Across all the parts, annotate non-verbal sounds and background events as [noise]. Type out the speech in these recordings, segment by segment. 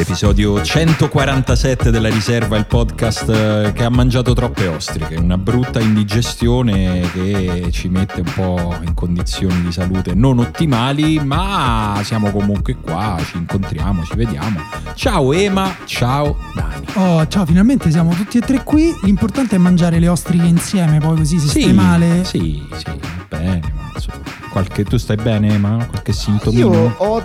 L'episodio 147 della riserva, il podcast eh, che ha mangiato troppe ostriche, una brutta indigestione che ci mette un po' in condizioni di salute non ottimali, ma siamo comunque qua, ci incontriamo, ci vediamo. Ciao Ema, ciao Dani. Oh, ciao, finalmente siamo tutti e tre qui. L'importante è mangiare le ostriche insieme, poi così si Sì, stai male. Sì, sì, bene, ma insomma, qualche, tu stai bene Ema? Qualche sintomino? Io ho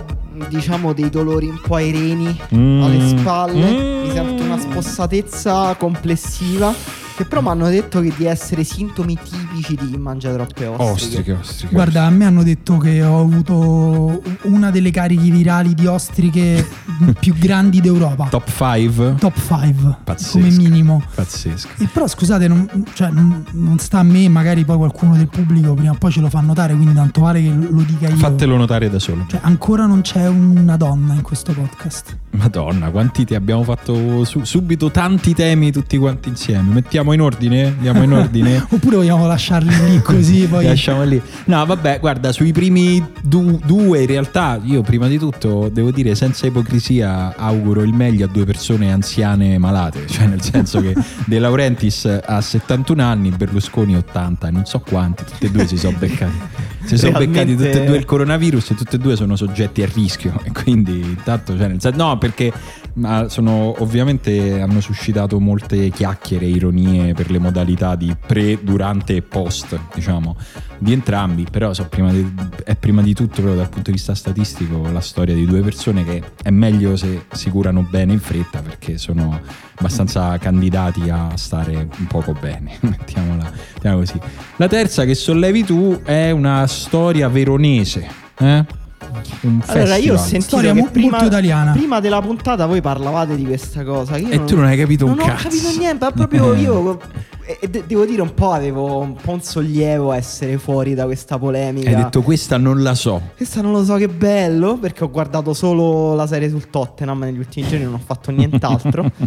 diciamo dei dolori un po' ai reni, Mm. alle spalle, Mm. mi sento una spossatezza complessiva. Che però mi hanno detto che di essere sintomi tipici di chi mangia troppe ostriche. Ostriche, ostriche. Guarda, a me hanno detto che ho avuto una delle cariche virali di ostriche [laughs] più grandi d'Europa. Top 5? Top 5 Pazzesco. come minimo. Pazzesco. E però scusate, non, cioè, non- non sta a me, magari poi qualcuno del pubblico prima o poi ce lo fa notare, quindi tanto vale che lo dica io. Fatelo notare da solo. Cioè, ancora non c'è una donna in questo podcast. Madonna, quanti ti abbiamo fatto su- subito tanti temi tutti quanti insieme. Mettiamo in ordine? Andiamo in ordine? [laughs] Oppure vogliamo lasciarli lì [laughs] così poi. Lasciamo lì. No, vabbè, guarda, sui primi du- due in realtà io prima di tutto devo dire senza ipocrisia auguro il meglio a due persone anziane malate, [laughs] cioè nel senso che De Laurentiis ha 71 anni, Berlusconi 80 e non so quanti, tutti e due si sono beccati. Si sono Realmente- beccati tutti e due il coronavirus e tutti e due sono soggetti a rischio e quindi intanto cioè nel senso, no perché ma sono ovviamente hanno suscitato molte chiacchiere, ironie per le modalità di pre, durante e post, diciamo, di entrambi, però so, prima di- è prima di tutto proprio dal punto di vista statistico la storia di due persone che è meglio se si curano bene in fretta perché sono abbastanza candidati a stare un poco bene, [laughs] mettiamola, mettiamola così. La terza che sollevi tu è una storia veronese, eh? Un Allora, io ho sentito Storia mo- prima, molto italiana. prima della puntata voi parlavate di questa cosa. E tu non hai capito un non cazzo. ho capito niente, ma proprio io. e- e de- devo dire un po' avevo un po' un sollievo a essere fuori da questa polemica. Hai detto questa non la so. Questa non lo so che bello, perché ho guardato solo la serie sul Tottenham negli ultimi giorni, non ho fatto nient'altro. [laughs]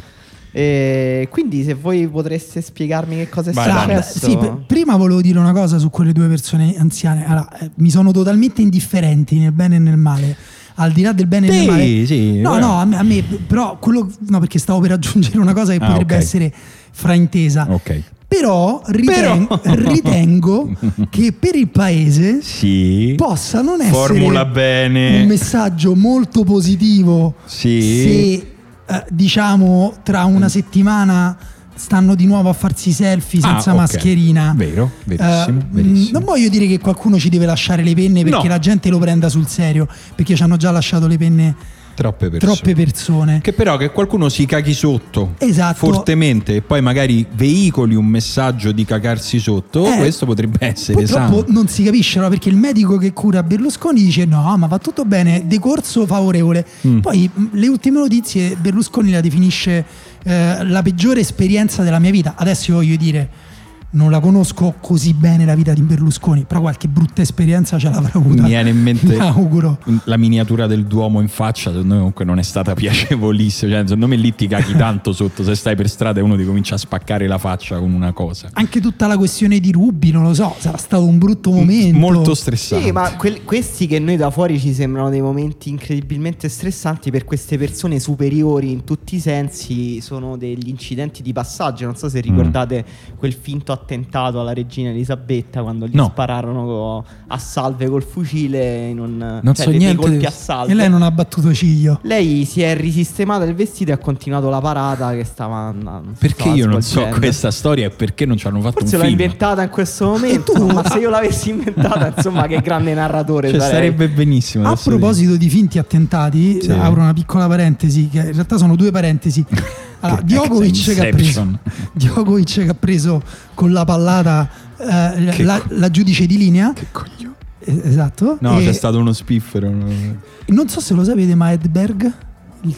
e quindi se voi potreste spiegarmi che cosa è successo. sì, per- prima volevo dire una cosa su quelle due persone anziane. Allora, eh, mi sono totalmente indifferenti nel bene e nel male. Al di là del bene e del male. Sì, sì. No, eh. no, a me, a me- però quello. No, perché stavo per aggiungere una cosa che Ah, potrebbe ok. essere fraintesa. Ok. Però, riten- Però. [laughs] ritengo che per il paese Sì. possa non essere Formula bene. un messaggio molto positivo Sì. se eh, diciamo tra una settimana stanno di nuovo a farsi selfie Ah, senza ok. mascherina. Vero, verissimo, Eh, verissimo. mh, Non voglio dire che qualcuno ci deve lasciare le penne perché No. la gente lo prenda sul serio, perché ci hanno già lasciato le penne Troppe persone. troppe persone. Che però che qualcuno si caghi sotto Esatto. fortemente e poi magari veicoli un messaggio di cagarsi sotto, Eh, questo potrebbe essere sano. non si capisce no? perché il medico che cura Berlusconi dice no ma va tutto bene, decorso favorevole. Mm. Poi mh, le ultime notizie Berlusconi la definisce eh, la peggiore esperienza della mia vita. Adesso io voglio dire, non la conosco così bene la vita di Berlusconi, però qualche brutta esperienza ce l'avrà avuta. Mi viene in mente Mi auguro. la miniatura del Duomo in faccia, secondo me comunque non è stata piacevolissima. Cioè, secondo me lì ti caghi tanto sotto se stai per strada e uno ti comincia a spaccare la faccia con una cosa. Anche tutta la questione di Rubi, non lo so, sarà stato un brutto momento. Molto stressante. Sì, ma quel- questi che noi da fuori ci sembrano dei momenti incredibilmente stressanti per queste persone superiori in tutti i sensi sono degli incidenti di passaggio. Non so se ricordate quel finto attentato alla regina Elisabetta quando gli No. spararono co- a salve col fucile in un Non cioè, so dei- dei niente colpi di- a salve. E lei non ha battuto ciglio. Lei si è risistemata il vestito e ha continuato la parata che stava andando. Perché stava io non so questa storia e perché non ci hanno fatto Forse un l'ho film? inventata in questo momento, tu? ma se io l'avessi inventata, insomma, che grande narratore Cioè, sarebbe benissimo. A proposito di finti attentati, Sì. apro una piccola parentesi, che in realtà sono due parentesi. [laughs] Allora, Che- Djokovic che, ha preso. Djokovic che ha preso con la pallata eh, la, co- la giudice di linea. Che coglione. Esatto. No, E c'è stato uno spiffero. no? Non so se lo sapete, ma Edberg,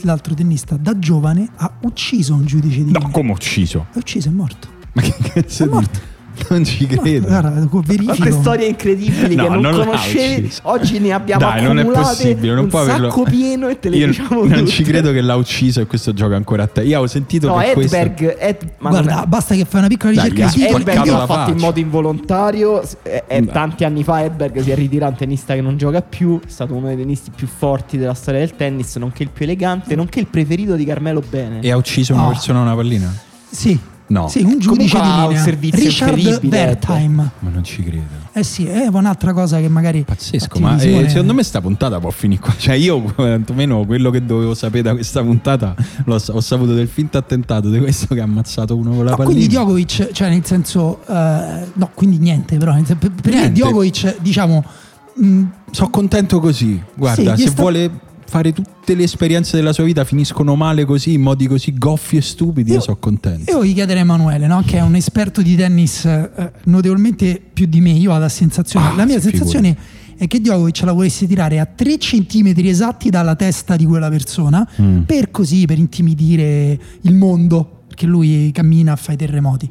l'altro tennista, da giovane ha ucciso un giudice di No, linea. come ucciso? È ucciso, è morto. Ma che cazzo È morto. [laughs] Non ci credo. Guarda, verifico. Quante storie incredibili No, che non, non conoscevi. Oggi ne abbiamo Dai, non è possibile, non un può averlo- sacco pieno e te le Io diciamo non tutte. ci credo che l'ha ucciso e questo gioca ancora a te. Io avevo sentito No, che questo... Edberg, Ed- ma Guarda, non basta che fai una piccola Dai, ricerca spaccato Edberg l'ha fatto in faccia. modo involontario. s- e- e Dai. tanti anni fa Edberg si è ritirato un tennista che non gioca più. È stato uno dei tennisti più forti della storia del tennis, nonché il più elegante, nonché il preferito di Carmelo Bene. E ha ucciso una No. persona a una pallina? Sì. No. Sì, un giudice Comunque di ha un linea. servizio Richard incredibile, Wertheim. Ma non ci credo. Eh sì, è un'altra cosa che magari Pazzesco, ma eh, secondo me sta puntata può finire qua. Cioè, io quantomeno quello che dovevo sapere da questa puntata l'ho, ho saputo del finto attentato di questo che ha ammazzato uno con la No, pallina. quindi Djokovic, cioè nel senso, eh, no, quindi niente, però senso, per, per me Niente. Djokovic, diciamo, mh, Sono contento così. Guarda, Sì, se sta- vuole fare tutte le esperienze della sua vita finiscono male così, in modi così goffi e stupidi, io, Io- sono contento. io voglio chiedere a Emanuele, no, che è un esperto di tennis eh, notevolmente più di me, io ho la sensazione, Ah, la mia sensazione è che Djokovic la volesse tirare a 3 centimetri esatti dalla testa di quella persona, Mm. per così, per intimidire il mondo, perché lui cammina, fa i terremoti.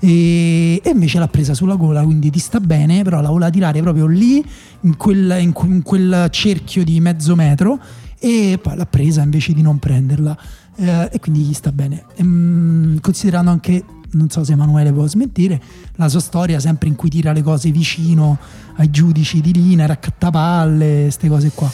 E, e invece l'ha presa sulla gola, quindi ti sta bene, però la voleva tirare proprio lì, in quel, in que- in quel cerchio di mezzo metro, e poi l'ha presa invece di non prenderla. Eh, e quindi gli sta bene. Ehm, considerando anche, non so se Emanuele può smentire, la sua storia sempre in cui tira le cose vicino ai giudici di linea, raccattapalle, queste cose qua.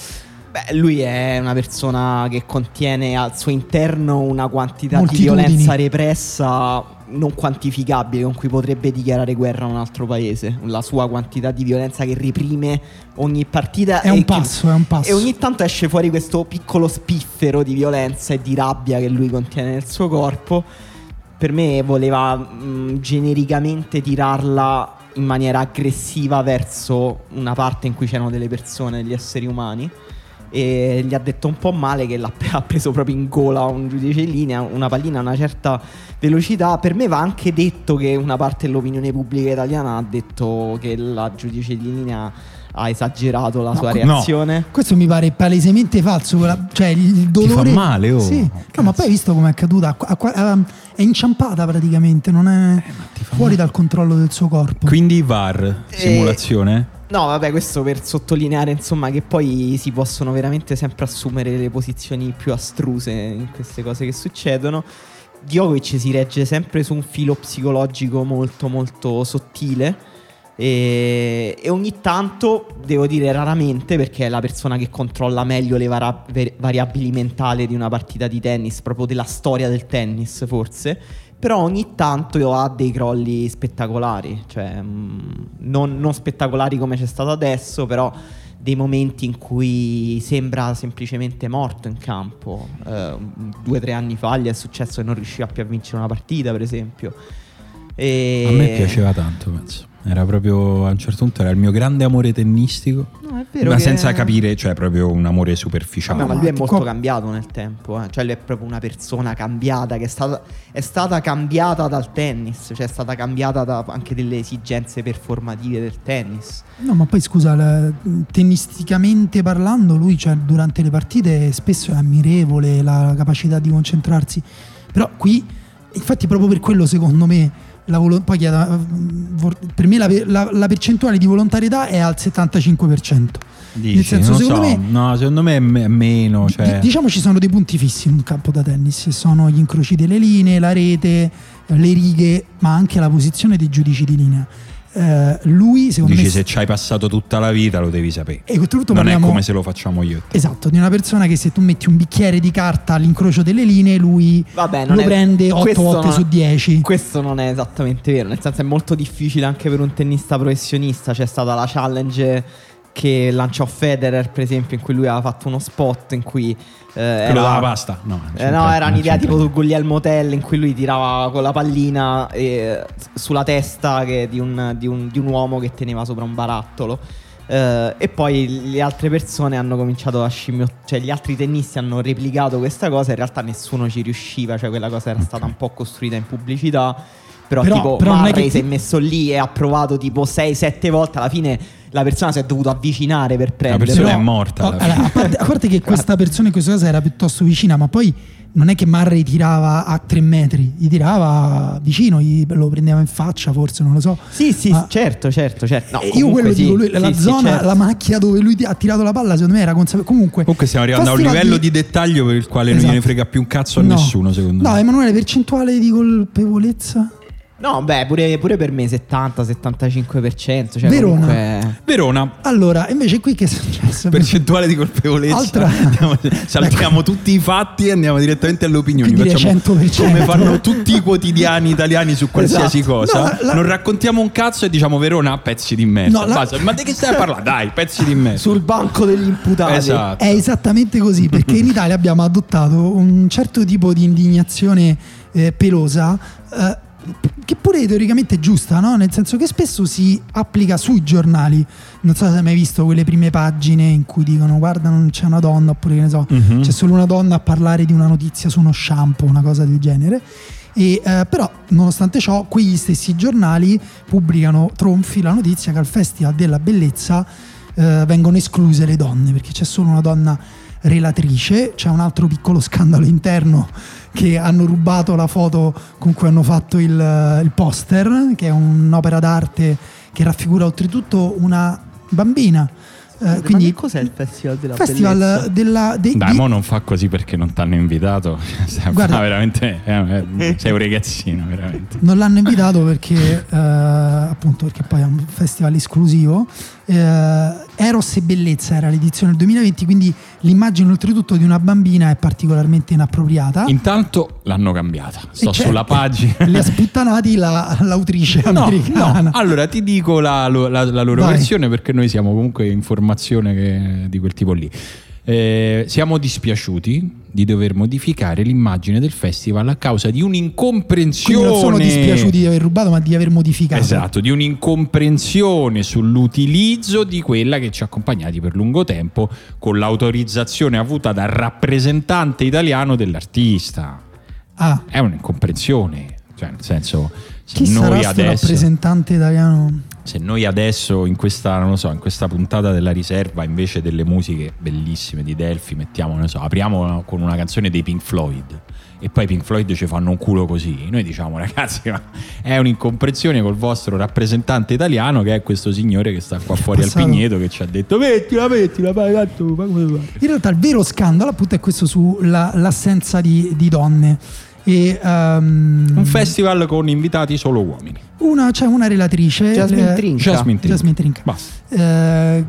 Beh, lui è una persona che contiene al suo interno una quantità di violenza repressa non quantificabile con cui potrebbe dichiarare guerra a un altro paese. La sua quantità di violenza che reprime ogni partita. È un che- passo, è un passo. E ogni tanto esce fuori questo piccolo spiffero di violenza e di rabbia che lui contiene nel suo corpo. Per me voleva mh, genericamente tirarla in maniera aggressiva verso una parte in cui c'erano delle persone, degli esseri umani. E gli ha detto un po' male che l'ha [laughs] ha preso proprio in gola un giudice in linea, una pallina a una certa velocità. Per me va anche detto che una parte dell'opinione pubblica italiana ha detto che la giudice di linea ha esagerato la No, sua no. reazione. Questo mi pare palesemente falso. cioè, il dolore. fa male, oh. Sì. No, ma poi hai visto come è accaduta? A- è inciampata praticamente, non è ti fa fuori male. dal controllo del suo corpo. Quindi VAR, simulazione? No, vabbè, questo per sottolineare insomma che poi si possono veramente sempre assumere le posizioni più astruse in queste cose che succedono. Djokovic si regge sempre su un filo psicologico molto molto sottile e, e ogni tanto, devo dire raramente, perché è la persona che controlla meglio le vara- variabili mentali di una partita di tennis, proprio della storia del tennis forse, però ogni tanto ha dei crolli spettacolari, cioè mm, non, non spettacolari come c'è stato adesso, però dei momenti in cui sembra semplicemente morto in campo. Eh, due o tre anni fa gli è successo che non riusciva più a vincere una partita, per esempio. E... A me piaceva tanto, penso. Era proprio a un certo punto era il mio grande amore tennistico. No, è vero ma che- senza capire, cioè proprio un amore superficiale. Vabbè, ma lui è molto qua- cambiato nel tempo, eh. cioè lui è proprio una persona cambiata che è stata, è stata cambiata dal tennis, cioè è stata cambiata da anche delle esigenze performative del tennis. No, ma poi scusa, la- tennisticamente parlando, lui cioè, durante le partite spesso è ammirevole la capacità di concentrarsi. Però qui, infatti, proprio per quello, secondo me, volo- poi chiedo, vor- per me la, la- la percentuale di volontarietà è al 75%. Dici, Nel senso, secondo so, me- no, secondo me è me- è meno. Cioè, Di- diciamo ci sono dei punti fissi in un campo da tennis, sono gli incroci delle linee, la rete, le righe, ma anche la posizione dei giudici di linea. Eh, lui, secondo dici me, se ci hai passato tutta la vita lo devi sapere. e oltretutto non parliamo- è come se lo facciamo io. Esatto, di una persona che se tu metti un bicchiere di carta all'incrocio delle linee, lui Vabbè, non lo è- prende 8 questo volte su 10. Questo non è esattamente vero, nel senso è molto difficile anche per un tennista professionista, c'è stata la challenge che lanciò Federer per esempio in cui lui aveva fatto uno spot in cui eh, era- della pasta? No, Eh, no, era un'idea tipo su Guglielmo Tell in cui lui tirava con la pallina eh, sulla testa che- di, un, di un- di un uomo che teneva sopra un barattolo. Eh, e poi le altre persone hanno cominciato a scimmiottare, cioè gli altri tennisti hanno replicato questa cosa. In realtà nessuno ci riusciva, cioè quella cosa era stata un po' costruita in pubblicità. Però, Però- tipo però Murray si è messo lì e ha provato tipo 6-7 volte. Alla fine la persona si è dovuta avvicinare per La prendere. persona Però- è morta. oh, allora, a, parte, a parte che questa persona in questo caso era piuttosto vicina, ma poi non è che Murray tirava a tre metri, gli tirava vicino, gli- lo prendeva in faccia forse, non lo so. Sì, sì, Ma- certo, certo, certo. No, Eh, Io quello sì, dico, lui, la sì, sì, zona, certo. la macchia dove lui ha tirato la palla, secondo me era consapevole. Comunque, Comunque stiamo arrivando a un livello di... dettaglio per il quale non Esatto. gliene frega più un cazzo a No. nessuno, secondo No, me. Emanuele, percentuale di colpevolezza? No, beh, pure, pure per me 70-75%. Cioè Verona. comunque- Verona, Allora, invece qui che è successo? percentuale di colpevolezza. Altra- [laughs] Andiamo- saltiamo tutti i fatti e andiamo direttamente alle opinioni. Facciamo 100%. come fanno tutti i quotidiani italiani su qualsiasi Esatto. cosa. No, la- la- Non raccontiamo un cazzo e diciamo Verona pezzi di merda. No, la-. Ma di che stai a parlare? Dai, pezzi di merda. Sul banco degli imputati. Esatto. È esattamente così, perché in Italia abbiamo adottato un certo tipo di indignazione eh, pelosa, eh, che pure teoricamente è giusta, no? nel senso che spesso si applica sui giornali. Non so se hai mai visto quelle prime pagine in cui dicono guarda non c'è una donna, oppure che ne so, Mhm. c'è solo una donna a parlare di una notizia su uno shampoo, una cosa del genere. E, eh, però, nonostante ciò, quegli stessi giornali pubblicano tronfi la notizia che al Festival della Bellezza eh, vengono escluse le donne perché c'è solo una donna relatrice. C'è un altro piccolo scandalo interno che hanno rubato la foto con cui hanno fatto il, il poster, che è un'opera d'arte che raffigura oltretutto una bambina. Eh, Ma quindi che cos'è il Festival della Festival Bellezza? della, de- Dai, di- mo non fa così perché non ti hanno invitato. [laughs] Guarda- fare veramente. eh, eh, sei un ragazzino, veramente. Non l'hanno invitato perché, eh, appunto, perché poi è un festival esclusivo. Eh, Eros e Bellezza era l'edizione del 2020, quindi l'immagine oltretutto di una bambina è particolarmente inappropriata. Intanto l'hanno cambiata. Sto certo, sulla pagina. Li ha [laughs] sputtanati la- l'autrice No, americana. no. Allora ti dico la, la- la loro Vai. versione perché noi siamo comunque informazione che- di quel tipo lì. Eh, siamo dispiaciuti di dover modificare l'immagine del festival a causa di un'incomprensione. Quindi non sono dispiaciuti di aver rubato, ma di aver modificato. Esatto, di un'incomprensione sull'utilizzo di quella che ci ha accompagnati per lungo tempo con l'autorizzazione avuta dal rappresentante italiano dell'artista. Ah, È un'incomprensione, cioè nel senso se chi sarà noi sto adesso rappresentante italiano? Se noi adesso in questa, non lo so, in questa puntata della riserva invece delle musiche bellissime di Delphi mettiamo, non so, apriamo con una canzone dei Pink Floyd e poi Pink Floyd ci fanno un culo così. Noi diciamo [laughs] ragazzi, ma è un'incomprensione col vostro rappresentante italiano che è questo signore che sta qua fuori passato. al Pigneto che ci ha detto mettila, mettila, vai, tanto, ma come va?" In realtà il vero scandalo appunto è questo sull'assenza di, di donne. E, ehm, Un festival con invitati solo uomini. una, c'è una relatrice Jasmine eh, Trinca. Jasmine Trinca. Jasmine Trinca. Basta. Eh,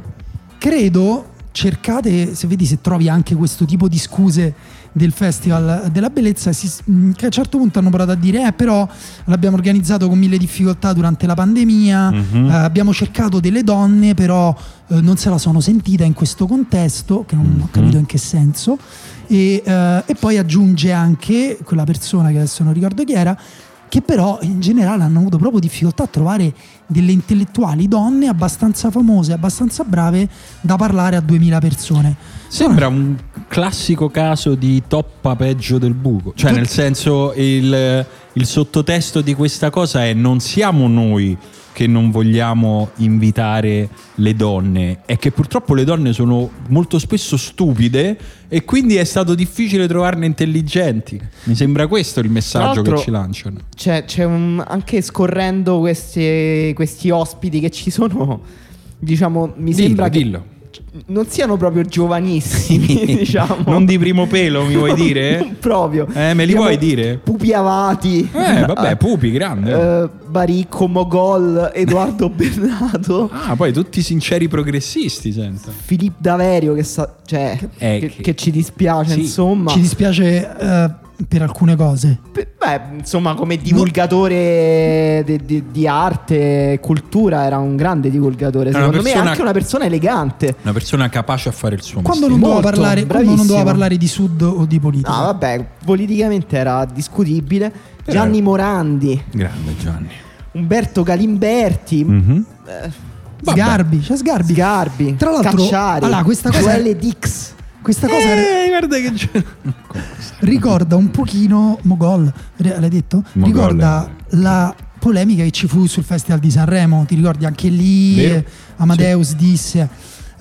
credo cercate se vedi se trovi anche questo tipo di scuse del festival della bellezza si- mh, che a un certo punto hanno provato a dire eh però l'abbiamo organizzato con mille difficoltà durante la pandemia Mhm. eh, abbiamo cercato delle donne però eh, non se la sono sentita in questo contesto che non ho Mhm. capito in che senso e, eh, e poi aggiunge anche quella persona che adesso non ricordo chi era che però in generale hanno avuto proprio difficoltà a trovare delle intellettuali donne abbastanza famose, abbastanza brave da parlare a 2000 persone. Sembra un classico caso di toppa peggio del buco. Cioè, nel senso, il, il sottotesto di questa cosa è non siamo noi che non vogliamo invitare le donne, è che purtroppo le donne sono molto spesso stupide e quindi è stato difficile trovarne intelligenti. Mi sembra questo il messaggio che ci lanciano. Cioè, c'è un, anche scorrendo questi, questi ospiti che ci sono, diciamo, mi Dillo, sembra che dillo. Non siano proprio giovanissimi, [laughs] diciamo. Non di primo pelo, mi vuoi dire? [laughs] Non proprio. Eh, me li Diciamo, vuoi dire? Pupi Avati. Eh, vabbè, [laughs] Pupi, grande. Eh, Baricco, Mogol, Edoardo Bernato. Ah, poi tutti sinceri progressisti, sento. Filippo Daverio che, sa- cioè, Eh, che, che- che ci dispiace Sì. insomma Ci dispiace eh, per alcune cose. beh insomma come divulgatore di, di- di arte e cultura era un grande divulgatore secondo me persona- è anche una persona elegante Una persona capace a fare il suo Quando non, mestiere. doveva Molto, parlare, quando non doveva parlare di sud o di politica. no vabbè politicamente era discutibile Però- Gianni Morandi Grande Gianni. Umberto Galimberti Mhm. eh. Sgarbi, c'è Sgarbi. Sgarbi Tra l'altro, Cacciari allora, questa cosa- Joelle Dix Questa cosa Eh, guarda che c'è. [laughs] ricorda un pochino Mogol, l'hai detto? Mogol, ricorda eh. la polemica che ci fu sul Festival di Sanremo, ti ricordi anche lì Vero. Amadeus disse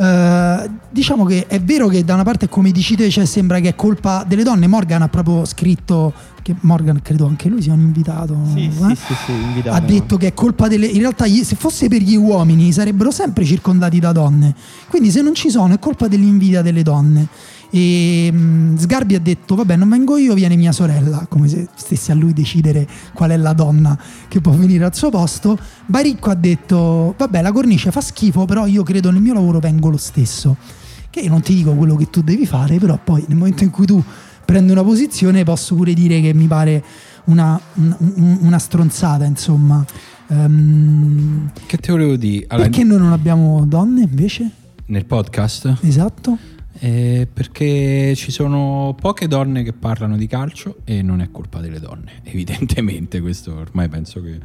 eh, diciamo che è vero che da una parte come dici te cioè, sembra che è colpa delle donne Morgan ha proprio scritto che Morgan credo anche lui sia un invitato Sì, eh? sì, sì, sì, invitato. ha detto che è colpa delle in realtà se fosse per gli uomini sarebbero sempre circondati da donne quindi se non ci sono è colpa dell'invidia delle donne e mm, Sgarbi ha detto vabbè non vengo io viene mia sorella come se stesse a lui decidere qual è la donna che può venire al suo posto Baricco ha detto vabbè la cornice fa schifo però io credo nel mio lavoro vengo lo stesso che io non ti dico quello che tu devi fare però poi nel momento in cui tu prendi una posizione posso pure dire che mi pare una, un- un- una stronzata insomma Ehm, Che te volevo dire? Allora, perché noi non abbiamo donne invece? Nel podcast? Esatto. Eh, perché ci sono poche donne che parlano di calcio e non è colpa delle donne. [laughs] Evidentemente, questo ormai penso che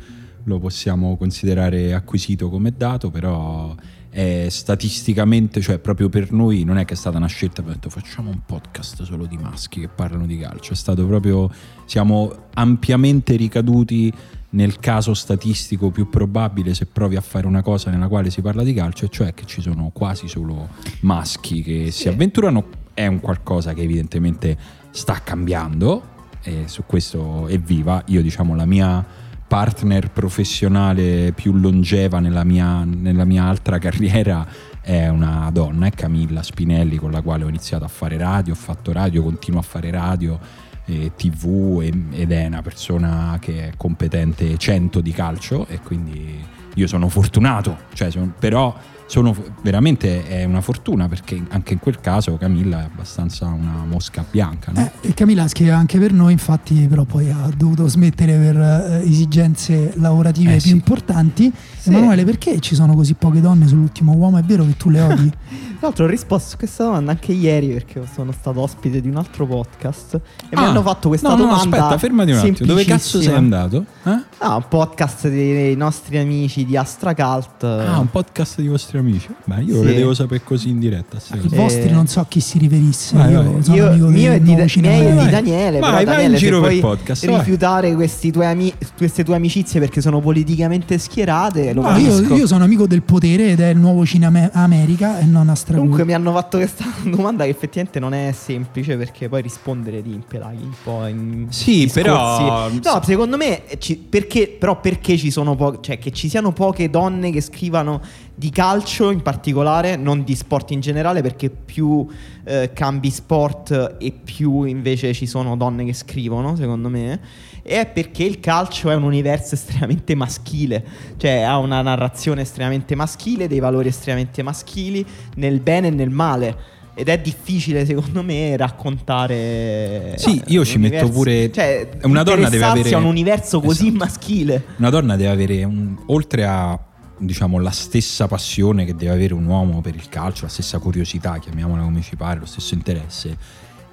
lo possiamo considerare acquisito come dato, però è statisticamente, cioè proprio per noi non è che è stata una scelta, abbiamo detto facciamo un podcast solo di maschi che parlano di calcio, è stato proprio, siamo ampiamente ricaduti nel caso statistico più probabile se provi a fare una cosa nella quale si parla di calcio, e cioè che ci sono quasi solo maschi che si avventurano, è un qualcosa che evidentemente sta cambiando e su questo evviva, io diciamo la mia partner professionale più longeva nella mia, nella mia altra [laughs] carriera è una donna, è Camilla Spinelli con la quale ho iniziato a fare radio, ho fatto radio, continuo a fare radio e tv e- ed è una persona che è competente 100 di calcio e quindi io sono fortunato, cioè sono- però sono veramente è una fortuna perché anche in quel caso Camilla è abbastanza una mosca bianca, no? Eh, e Camilla scriveva anche per noi, infatti, però poi ha dovuto smettere per eh, esigenze lavorative Eh, più sì. importanti. Sì. Emanuele, perché ci sono così poche donne sull'ultimo uomo? È vero che tu le odi? [laughs] Tra l'altro ho risposto a questa domanda anche ieri perché sono stato ospite di un altro podcast e mi Ah, hanno fatto questa no, no, no, domanda. aspetta, fermati un attimo. Dove cazzo sei andato? Eh? Ah, un podcast dei nostri amici di Astracult. Ah, un podcast di vostri amici. Beh, io lo Sì. vedevo sapere così in diretta. I. Eh, vostri non so a chi si riferisse. Vai, io vai. sono Io, amico mio e di, Da- miei di. Daniele. Vai, però, vai in Daniele, se giro per podcast, rifiutare questi tuoi ami- queste tue amicizie perché sono politicamente schierate. Lo No, io, io sono amico del potere ed è il nuovo Cinema America e non Astra Comunque mi hanno fatto questa [laughs] domanda che effettivamente non è semplice perché poi rispondere ti impelaghi un po' in Sì, discorsi. però- No, secondo me ci- perché però perché ci sono po- cioè che ci siano poche donne che scrivano di calcio in particolare, non di sport in generale, perché più eh, cambi sport e più invece ci sono donne che scrivono, secondo me, è perché il calcio è un universo estremamente maschile, cioè ha una narrazione estremamente maschile, dei valori estremamente maschili, nel bene e nel male. Ed è difficile, secondo me, raccontare. Sì, io ci metto pure- Cioè, una donna deve avere- un universo così Esatto. maschile. Una donna deve avere, un- oltre a diciamo, la stessa passione che deve avere un uomo per il calcio, la stessa curiosità, chiamiamola come ci pare, lo stesso interesse,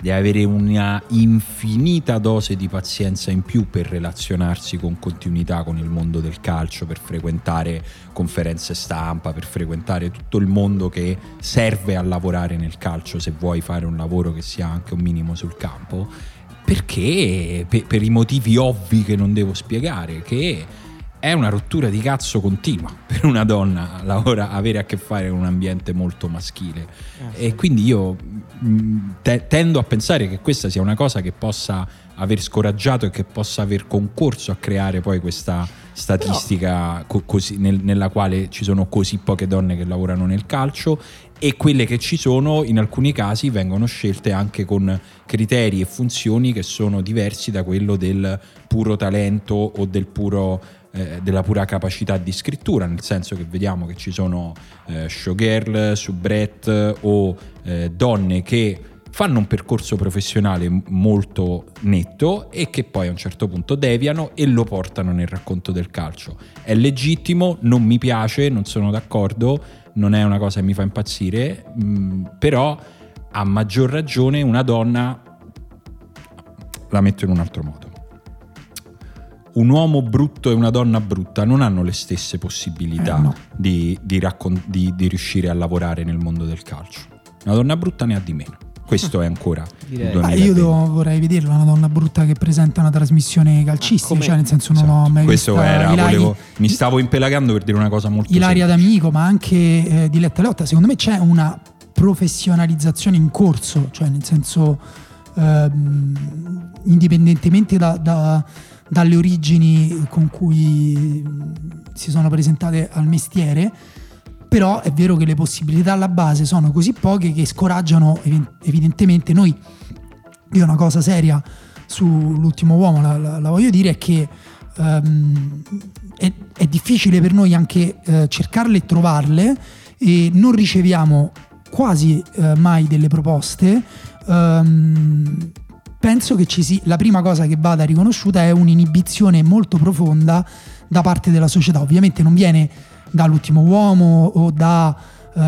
deve avere una infinita dose di pazienza in più per relazionarsi con continuità con il mondo del calcio, per frequentare conferenze stampa, per frequentare tutto il mondo che serve a lavorare nel calcio se vuoi fare un lavoro che sia anche un minimo sul campo. Perché? Pe- per i motivi ovvi che non devo spiegare, che è una rottura di cazzo continua [laughs] per una donna lavora, avere a che fare con un ambiente molto maschile. E quindi io mh, te- tendo a pensare che questa sia una cosa che possa aver scoraggiato e che possa aver concorso a creare poi questa statistica co- così- nel- nella quale ci sono così poche donne che lavorano nel calcio e quelle che ci sono in alcuni casi vengono scelte anche con criteri e funzioni che sono diversi da quello del puro talento o del puro, eh, della pura capacità di scrittura, nel senso che vediamo che ci sono eh, showgirl, soubrette o eh, donne che fanno un percorso professionale molto netto e che poi a un certo punto deviano e lo portano nel racconto del calcio. È legittimo, non mi piace, non sono d'accordo, non è una cosa che mi fa impazzire, mh, però a maggior ragione una donna la metto in un altro modo. Un uomo brutto e una donna brutta non hanno le stesse possibilità Eh, no. di, di raccon- di- di riuscire a lavorare nel mondo del calcio. Una donna brutta ne ha di meno. questo è ancora Ma 2020. io devo- vorrei vederla, una donna brutta che presenta una trasmissione calcistica, cioè nel senso non Esatto. ho mai questo visto era Ilari- volevo- mi stavo impelagando per dire una cosa molto Ilaria semplice. D'Amico, ma anche eh, Diletta Leotta, secondo me c'è una professionalizzazione in corso, cioè nel senso ehm, indipendentemente da- da- dalle origini con cui mh, si sono presentate al mestiere, però è vero che le possibilità alla base sono così poche che scoraggiano evi- evidentemente noi. Io una cosa seria sull'ultimo uomo la, la- la voglio dire è che ehm, è, è difficile per noi anche eh, cercarle e trovarle e non riceviamo quasi eh, mai delle proposte. Ehm, penso che ci sia la prima cosa che vada riconosciuta è un'inibizione molto profonda da parte della società. Ovviamente non viene dall'ultimo uomo o da, eh,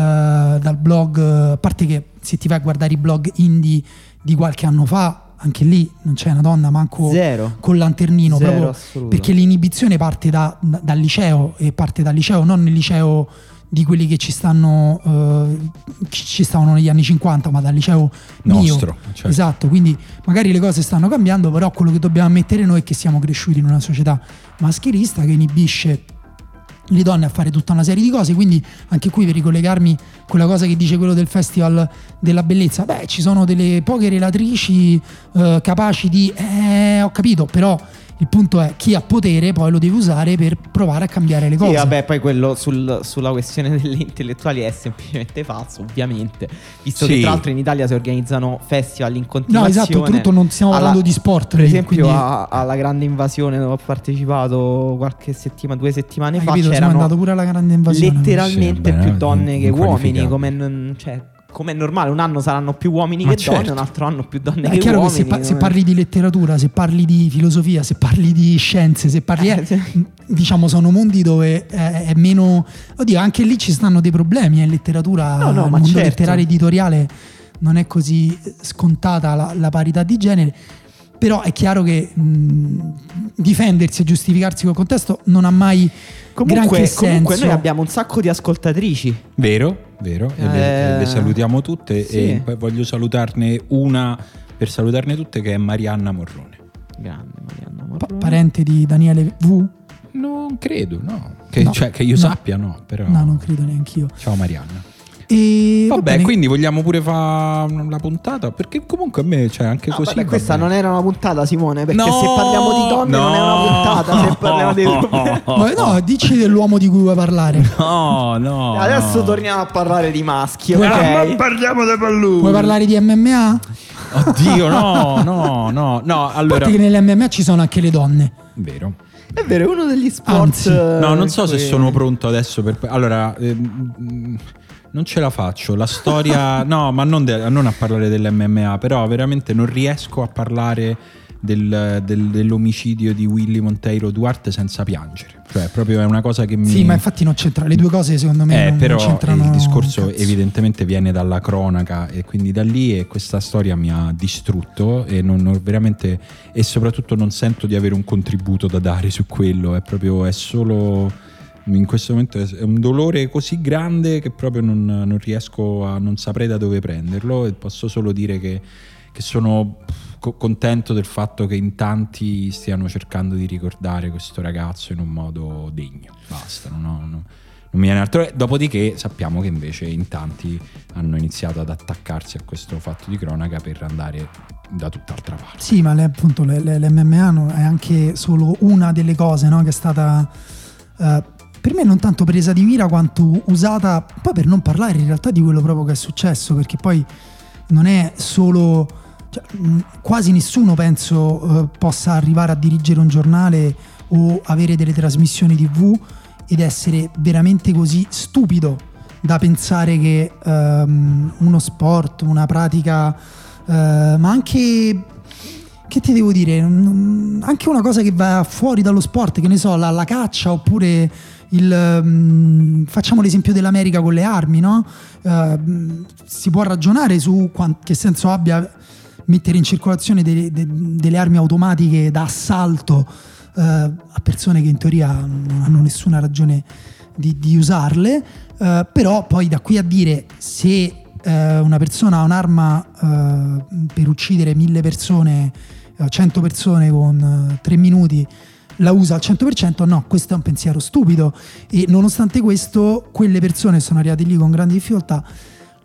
dal blog, a parte che se ti vai a guardare i blog indie di qualche anno fa, anche lì non c'è una donna manco Zero. col lanternino, Zero proprio assoluto. perché l'inibizione parte da- da- dal liceo e parte dal liceo, non nel liceo di quelli che ci stanno eh, ci stavano negli anni 50, ma dal liceo mio. Nostro, certo. Esatto, quindi magari le cose stanno cambiando, però quello che dobbiamo ammettere noi è che siamo cresciuti in una società maschilista che inibisce le donne a fare tutta una serie di cose, quindi anche qui per ricollegarmi con la cosa che dice quello del Festival della Bellezza, beh ci sono delle poche relatrici eh, capaci di... Eh, ho capito, però il punto è chi ha potere poi lo deve usare per provare a cambiare le cose. Sì, vabbè, poi quello sul- sulla questione delle intellettuali è semplicemente falso, ovviamente. Visto Sì. che tra l'altro in Italia si organizzano festival in No, continuazione. esatto, oltretutto non stiamo Alla- parlando di sport. Per esempio, quindi- a- alla grande invasione dove ho partecipato qualche settimana, due settimane Hai fa, capito, c'erano pure alla grande invasione. letteralmente Sì, vabbè, più no, donne che uomini. Come non- cioè, com'è normale, un anno saranno più uomini Ma che certo. donne, un altro anno più donne È che chiaro uomini. che se, pa- se come- parli di letteratura, se parli di filosofia, se parli di scienze, se parli. Eh, sì. diciamo, sono mondi dove è, è meno. Oddio, anche lì ci stanno dei problemi. In letteratura, No, no, ma mondo certo. letterario editoriale non è così scontata la, la parità di genere. Però è chiaro che mh, difendersi e giustificarsi col contesto non ha mai Comunque, comunque senso. noi abbiamo un sacco di ascoltatrici. Vero, vero, e le, Eh, le salutiamo tutte sì. e poi voglio salutarne una per salutarne tutte che è Marianna Morrone. Grande Marianna Pa- Morrone. parente di Daniele V? Non credo, no. Che, No, cioè, che io no. sappia, no, però. No, non credo neanch'io. Ciao Marianna. E va Vabbè, bene. quindi vogliamo pure fare la puntata? Perché comunque a me, cioè, anche No, così. vabbè, va questa non era una puntata, Simone. Perché No, se parliamo di donne, non è una no. puntata. Se [laughs] parliamo dei problemi. [laughs] Ma no, dici dell'uomo di cui vuoi parlare. No, no. Adesso no. torniamo a parlare di maschi, Vuoi- ok? parliamo dei palloni. Vuoi parlare di MMA? Oddio, no, no, no. No, A allora. parte che nell'MMA ci sono anche le donne. Vero. È vero, è uno degli sport. Anzi. eh, No, non so se che- sono pronto adesso per... Allora, ehm, non ce la faccio. La storia... [laughs] no, ma non, de- non a parlare dell'MMA, però veramente non riesco a parlare del- del- dell'omicidio di Willy Monteiro Duarte senza piangere. Cioè, proprio è una cosa che mi... Sì, ma infatti non c'entra. Le due cose secondo me Eh, non, però non c'entrano. il discorso cazzo. evidentemente viene dalla cronaca e quindi da lì e questa storia mi ha distrutto e non, non- veramente e soprattutto non sento di avere un contributo da dare su quello, è proprio è solo in questo momento è un dolore così grande che proprio non, non riesco a non saprei da dove prenderlo e posso solo dire che, che sono co- contento del fatto che in tanti stiano cercando di ricordare questo ragazzo in un modo degno. Basta, non, ho- no- non mi viene altro. Dopodiché sappiamo che invece in tanti hanno iniziato ad attaccarsi a questo fatto di cronaca per andare da tutt'altra parte. Sì, ma le- appunto le- le- l'MMA è anche solo una delle cose no, che è stata eh, per me non tanto presa di mira quanto usata poi per non parlare in realtà di quello proprio che è successo, perché poi non è solo cioè, mh, quasi nessuno penso eh, possa arrivare a dirigere un giornale o avere delle trasmissioni tv ed essere veramente così stupido da pensare che ehm, uno sport, una pratica, eh, ma anche che ti devo dire, mm, anche una cosa che va fuori dallo sport, che ne so, la, la caccia oppure il, mm, facciamo l'esempio dell'America con le armi, no? Mm, si può ragionare su quan- che senso abbia mettere in circolazione delle, de- delle armi automatiche da assalto eh, a persone che in teoria non hanno nessuna ragione di, di usarle, eh, però poi da qui a dire se eh, una persona ha un'arma per uccidere mille persone, eh, 100 persone con eh, tre minuti, la usa al 100%, no, questo è un pensiero stupido e nonostante questo quelle persone sono arrivate lì con grandi difficoltà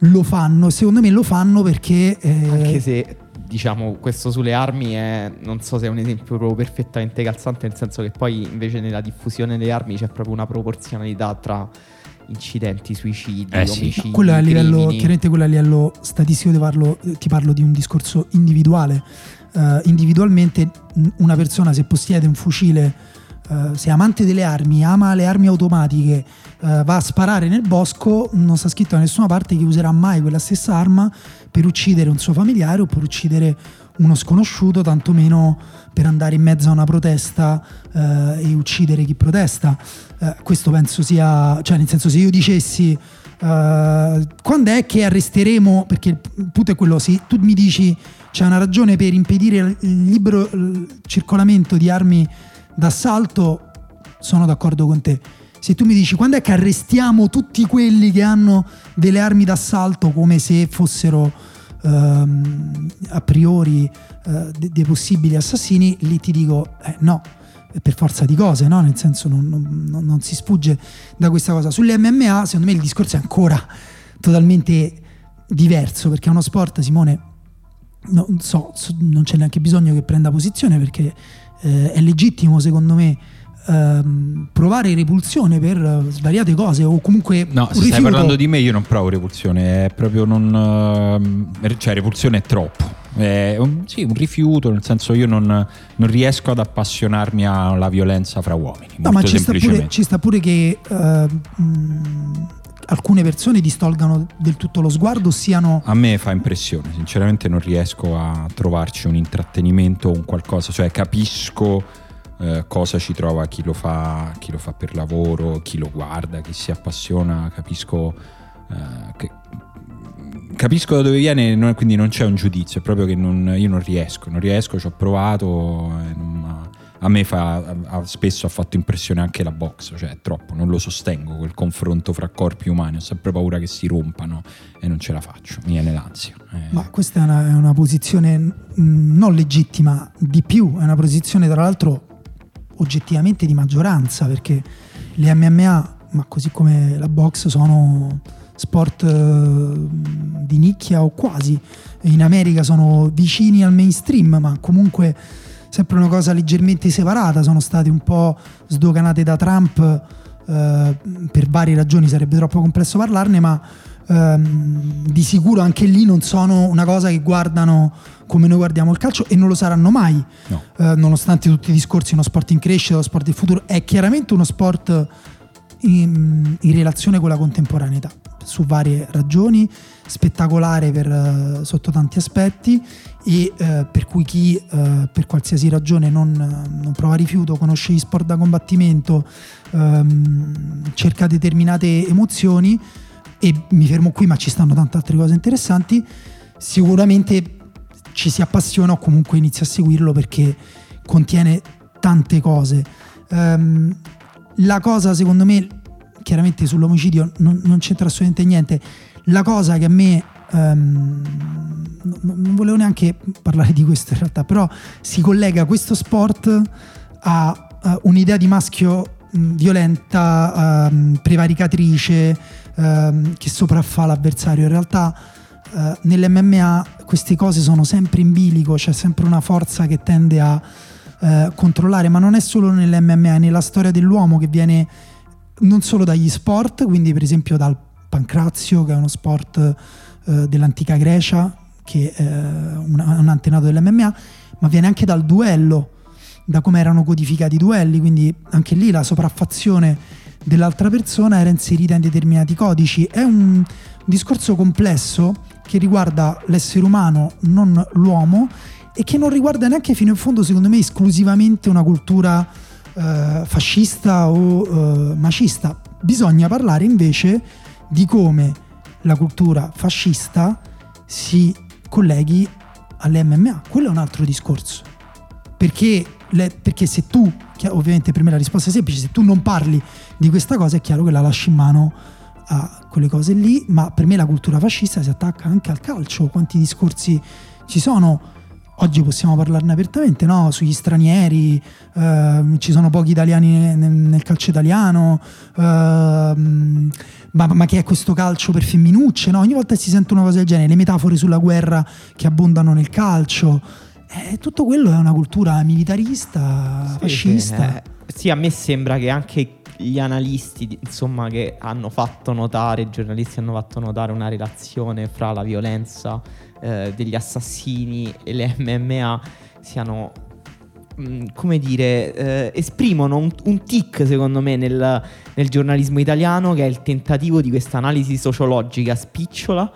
lo fanno, secondo me lo fanno perché... Eh... Anche se diciamo questo sulle armi è, non so se è un esempio proprio perfettamente calzante, nel senso che poi invece nella diffusione delle armi c'è proprio una proporzionalità tra incidenti, suicidi, eh sì. omicidi. quello a livello, chiaramente quello a livello statistico ti parlo, ti parlo di un discorso individuale. Uh, individualmente una persona se possiede un fucile, uh, se è amante delle armi, ama le armi automatiche, uh, va a sparare nel bosco, non sta scritto da nessuna parte che userà mai quella stessa arma per uccidere un suo familiare o per uccidere uno sconosciuto, tantomeno per andare in mezzo a una protesta eh, e uccidere chi protesta. Eh, questo penso sia, cioè nel senso se io dicessi eh, quando è che arresteremo, perché il punto è quello, se tu mi dici c'è una ragione per impedire il libero circolamento di armi d'assalto, sono d'accordo con te. Se tu mi dici quando è che arrestiamo tutti quelli che hanno delle armi d'assalto come se fossero ehm, a priori eh, dei possibili assassini, lì ti dico eh, no, per forza di cose, no? nel senso non, non, non, si sfugge da questa cosa. Sulle MMA secondo me il discorso è ancora totalmente diverso perché è uno sport, Simone, non so, non c'è neanche bisogno che prenda posizione perché eh, è legittimo secondo me ehm, provare repulsione per svariate cose o comunque no se stai parlando di me io non provo repulsione è proprio non uh, cioè repulsione è troppo. È un, sì, un rifiuto nel senso io non, non, riesco ad appassionarmi alla violenza fra uomini no ma ci sta, pure, ci sta pure che uh, mh, alcune persone distolgano del tutto lo sguardo siano... A me fa impressione, sinceramente non riesco a trovarci un intrattenimento o un qualcosa, cioè capisco eh, cosa ci trova chi lo, fa, chi lo fa per lavoro, chi lo guarda, chi si appassiona, capisco eh, che capisco da dove viene, quindi non c'è un giudizio, è proprio che non, io non riesco, non riesco, ci ho provato, non, a me fa, a, spesso ha fatto impressione anche la box, cioè è troppo, non lo sostengo quel confronto fra corpi umani, ho sempre paura che si rompano e non ce la faccio, mi viene l'ansia. Eh. Ma questa è una, è una posizione non legittima, di più, è una posizione tra l'altro oggettivamente di maggioranza perché le MMA, ma così come la box, sono sport eh, di nicchia o quasi. In America sono vicini al mainstream, ma comunque sempre una cosa leggermente separata. Sono state un po' sdoganate da Trump eh, per varie ragioni, sarebbe troppo complesso parlarne, ma ehm, di sicuro anche lì non sono una cosa che guardano come noi guardiamo il calcio e non lo saranno mai, no. eh, nonostante tutti i discorsi, uno sport in crescita, lo sport del futuro, è chiaramente uno sport in, in relazione con la contemporaneità, su varie ragioni, spettacolare per, uh, sotto tanti aspetti e uh, per cui chi uh, per qualsiasi ragione non, non, prova rifiuto, conosce gli sport da combattimento, um, cerca determinate emozioni e mi fermo qui ma ci stanno tante altre cose interessanti, sicuramente ci si appassiona o comunque inizia a seguirlo perché contiene tante cose. Um, la cosa secondo me, chiaramente sull'omicidio non, non, c'entra assolutamente niente, la cosa che a me... Um, non volevo neanche parlare di questo in realtà, però si collega questo sport a, a un'idea di maschio violenta, um, prevaricatrice, um, che sopraffa l'avversario. In realtà uh, nell'MMA queste cose sono sempre in bilico, c'è sempre una forza che tende a uh, controllare, ma non è solo nell'MMA, è nella storia dell'uomo che viene non solo dagli sport, quindi per esempio dal pancrazio, che è uno sport uh, dell'antica Grecia, che è un, un antenato dell'MMA, ma viene anche dal duello da come erano codificati i duelli, quindi anche lì la sopraffazione dell'altra persona era inserita in determinati codici. È un discorso complesso che riguarda l'essere umano, non l'uomo, e che non riguarda neanche fino in fondo, secondo me, esclusivamente una cultura eh, fascista o eh, macista. Bisogna parlare invece di come la cultura fascista si colleghi all'MMA. Quello è un altro discorso. Perché le, perché se tu, ovviamente per me la risposta è semplice, se tu non parli di questa cosa è chiaro che la lasci in mano a quelle cose lì, ma per me la cultura fascista si attacca anche al calcio. Quanti discorsi ci sono? Oggi possiamo parlarne apertamente, no? Sugli stranieri, eh, ci sono pochi italiani nel, nel calcio italiano, eh, ma, ma, che è questo calcio per femminucce? No? Ogni volta si sente una cosa del genere, le metafore sulla guerra che abbondano nel calcio. Eh, tutto quello è una cultura militarista, sì, fascista. Sì, eh, sì, a me sembra che anche gli analisti, insomma, che hanno fatto notare, i giornalisti hanno fatto notare una relazione fra la violenza eh, degli assassini e le MMA siano mm, come dire, eh, esprimono un, un, tic secondo me nel, nel, giornalismo italiano che è il tentativo di questa analisi sociologica spicciola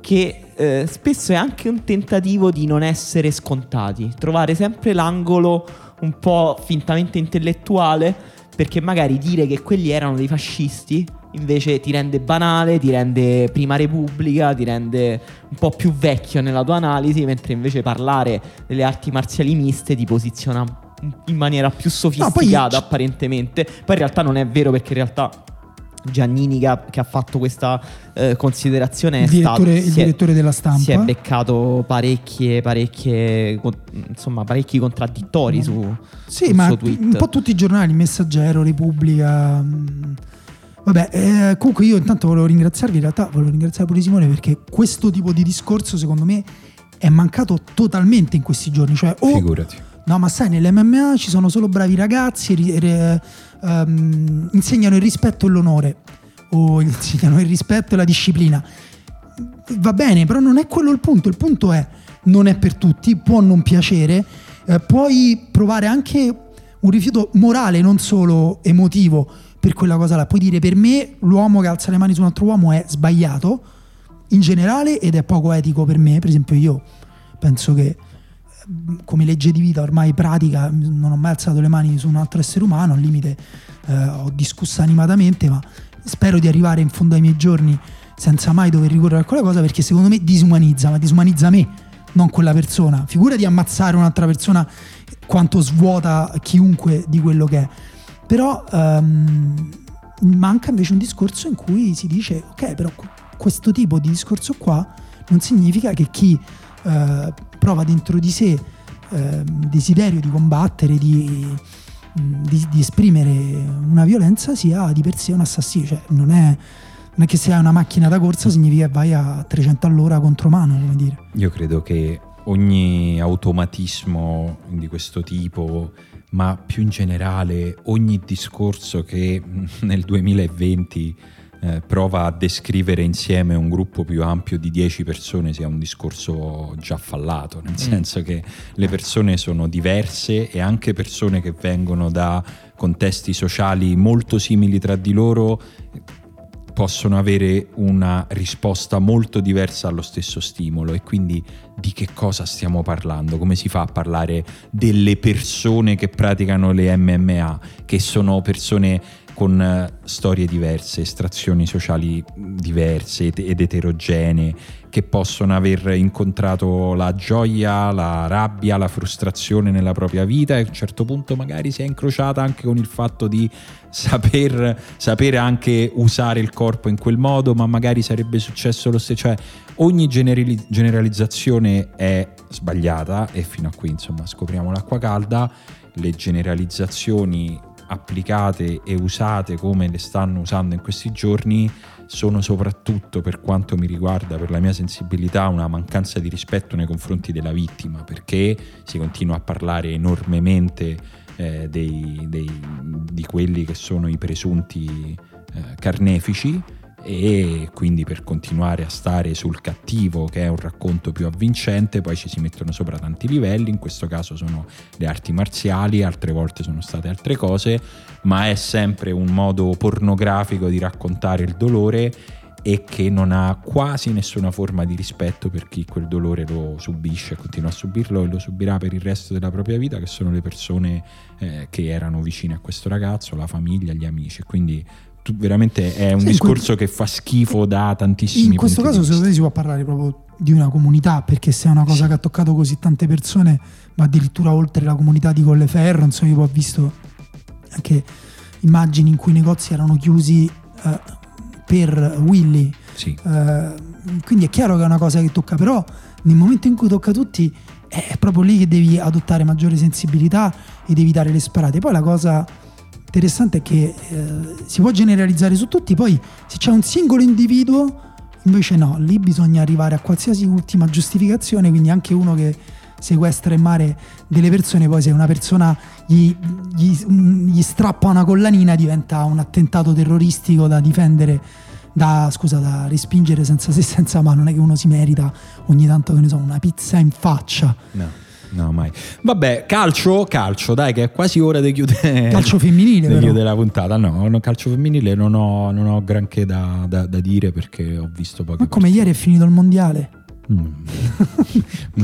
che eh, spesso è anche un tentativo di non essere scontati, trovare sempre l'angolo un po' fintamente intellettuale perché magari dire che quelli erano dei fascisti invece ti rende banale, ti rende prima repubblica, ti rende un po' più vecchio nella tua analisi, mentre invece parlare delle arti marziali miste ti posiziona in maniera più sofisticata no, apparentemente. Poi in realtà non è vero perché in realtà Giannini che ha, che ha fatto questa eh, considerazione il, direttore, stato, il direttore, della stampa si è beccato parecchie, parecchie insomma parecchi contraddittori mm. su, sì, sul ma un po' tutti i giornali Messaggero, Repubblica mh, mm, Vabbè, eh, comunque io intanto volevo ringraziarvi, in realtà volevo ringraziare pure Simone perché questo tipo di discorso secondo me è mancato totalmente in questi giorni. Cioè, o, Figurati. No, ma sai, nell'MMA ci sono solo bravi ragazzi, re, um, insegnano il rispetto e l'onore, o [laughs] insegnano il rispetto e la disciplina. Va bene, però non è quello il punto, il punto è non è per tutti, può non piacere, eh, puoi provare anche un rifiuto morale, non solo emotivo per quella cosa là. Puoi dire per me l'uomo che alza le mani su un altro uomo è sbagliato in generale ed è poco etico per me. Per esempio io penso che come legge di vita ormai pratica non ho mai alzato le mani su un altro essere umano, al limite eh, ho discusso animatamente, ma spero di arrivare in fondo ai miei giorni senza mai dover ricorrere a quella cosa perché secondo me disumanizza, ma disumanizza me, non quella persona. Figura di ammazzare un'altra persona quanto svuota chiunque di quello che è. Però um, manca invece un discorso in cui si dice, ok, però questo tipo di discorso qua non significa che chi uh, prova dentro di sé uh, desiderio di combattere, di, di, di, esprimere una violenza sia di per sé un assassino. Cioè, non è, non è che se hai una macchina da corsa significa che vai a 300 all'ora contro mano, come dire. Io credo che ogni automatismo di questo tipo ma più in generale ogni discorso che nel 2020 eh, prova a descrivere insieme un gruppo più ampio di 10 persone sia un discorso già fallato, nel mm. senso che le persone sono diverse e anche persone che vengono da contesti sociali molto simili tra di loro possono avere una risposta molto diversa allo stesso stimolo e quindi di che cosa stiamo parlando? Come si fa a parlare delle persone che praticano le MMA, che sono persone con eh, storie diverse, estrazioni sociali diverse ed eterogenee, che possono aver incontrato la gioia, la rabbia, la frustrazione nella propria vita e a un certo punto magari si è incrociata anche con il fatto di saper, sapere anche usare il corpo in quel modo, ma magari sarebbe successo lo stesso. Cioè, ogni generalizzazione è sbagliata e fino a qui insomma scopriamo l'acqua calda. Le generalizzazioni applicate e usate come le stanno usando in questi giorni sono soprattutto per quanto mi riguarda, per la mia sensibilità, una mancanza di rispetto nei confronti della vittima, perché si continua a parlare enormemente eh, dei, dei, di quelli che sono i presunti eh, carnefici e quindi per continuare a stare sul cattivo che è un racconto più avvincente poi ci si mettono sopra tanti livelli in questo caso sono le arti marziali altre volte sono state altre cose ma è sempre un modo pornografico di raccontare il dolore e che non ha quasi nessuna forma di rispetto per chi quel dolore lo subisce, continua a subirlo e lo subirà per il resto della propria vita, che sono le persone eh, che erano vicine a questo ragazzo, la famiglia, gli amici. Quindi tu, veramente è un sì, discorso que- che fa schifo da tantissimi In questo caso, secondo me, si può parlare proprio di una comunità, perché se è una cosa sì. che ha toccato così tante persone, ma addirittura oltre la comunità di Colleferro, insomma, io ho visto anche immagini in cui i negozi erano chiusi. Eh, per Willy. Sì. Eh, quindi è chiaro che è una cosa che tocca, però nel momento in cui tocca a tutti è proprio lì che devi adottare maggiore sensibilità ed evitare le sparate. Poi la cosa interessante è che eh, si può generalizzare su tutti, poi se c'è un singolo individuo, invece no, lì bisogna arrivare a qualsiasi ultima giustificazione, quindi anche uno che sequestra in mare delle persone, poi se una persona gli, gli, gli strappa una collanina diventa un attentato terroristico da difendere da, scusa, da respingere senza se senza ma non è che uno si merita ogni tanto che ne so una pizza in faccia No. No, mai. Vabbè, calcio, calcio, dai, che è quasi ora di chiudere. [laughs] calcio femminile [laughs] di chiudere la puntata. No, no, calcio femminile non ho, non ho granché da, da- da dire perché ho visto poche ma come ieri è finito il mondiale [laughs]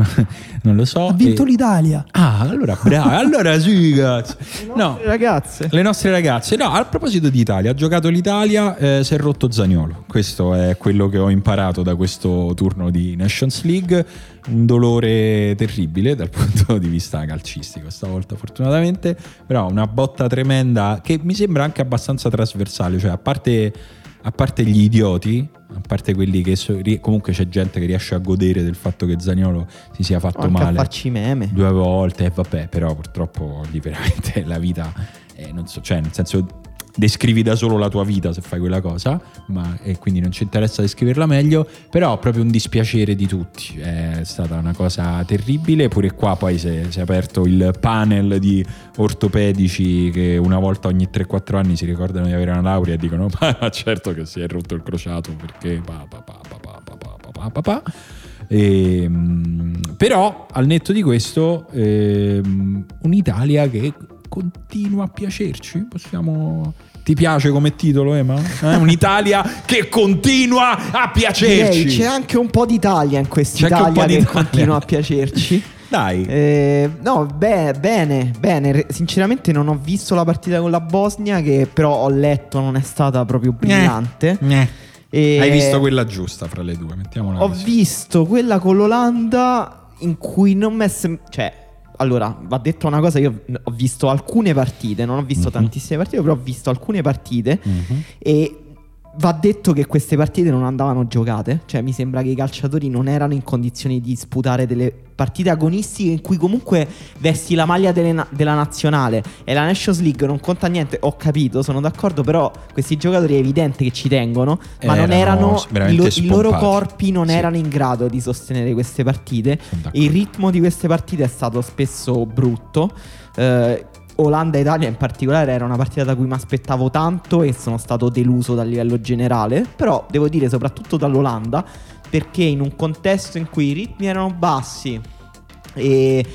non lo so. ha vinto e- l'Italia Ah, allora bravo. allora sì, cazzo. No, Ragazze. le nostre ragazze, no, a proposito di Italia, ha giocato l'Italia, eh, si è rotto Zagnolo. Questo è quello che ho imparato da questo turno di Nations League. Un dolore terribile dal [laughs] punto di vista calcistico, stavolta fortunatamente, però una botta tremenda che mi sembra anche abbastanza trasversale, cioè a parte, a parte gli idioti, a parte quelli che so- comunque c'è gente che riesce a godere del fatto che Zagnolo si sia fatto Anche a male farci meme. due volte e vabbè però purtroppo lì veramente [laughs] la vita eh, non so cioè nel senso descrivi da solo la tua vita se fai quella cosa ma, e quindi non ci interessa descriverla meglio però proprio un dispiacere di tutti è stata una cosa terribile pure qua poi si è, si è aperto il panel di ortopedici che una volta ogni 3-4 anni si ricordano di avere una laurea e dicono ma certo che si è rotto il crociato perché pa, pa, pa, pa, pa, pa, pa, pa, pa, pa. Ehm, però al netto di questo ehm, un'Italia che continua a piacerci possiamo ti piace come titolo Ema? Eh, Un'Italia che continua a piacerci Direi, c'è anche un po' d'Italia in C'è anche un po' quest'Italia che d'Italia. continua a piacerci. [laughs] dai Eh, no, beh, bene, bene. Sinceramente non ho visto la partita con la Bosnia, che però ho letto non è stata proprio brillante. Eh. E hai visto quella giusta fra le due mettiamola Ho così. visto quella con l'Olanda in cui non mi è sem- Cioè, allora, va detto una cosa, io ho visto alcune partite, non ho visto Mhm. tantissime partite, però ho visto alcune partite Mhm. e va detto che queste partite non andavano giocate, cioè mi sembra che i calciatori non erano in condizioni di disputare delle partite agonistiche in cui comunque vesti la maglia na- della nazionale e la Nations League non conta niente, ho capito, sono d'accordo, però questi giocatori è evidente che ci tengono, ma non Erano erano, veramente i, lo- i loro corpi non Sì. erano in grado di sostenere queste partite. E il ritmo di queste partite è stato spesso brutto. Eh, Olanda e Italia in particolare era una partita da cui mi aspettavo tanto e sono stato deluso dal livello generale. Però devo dire soprattutto dall'Olanda perché in un contesto in cui i ritmi erano bassi e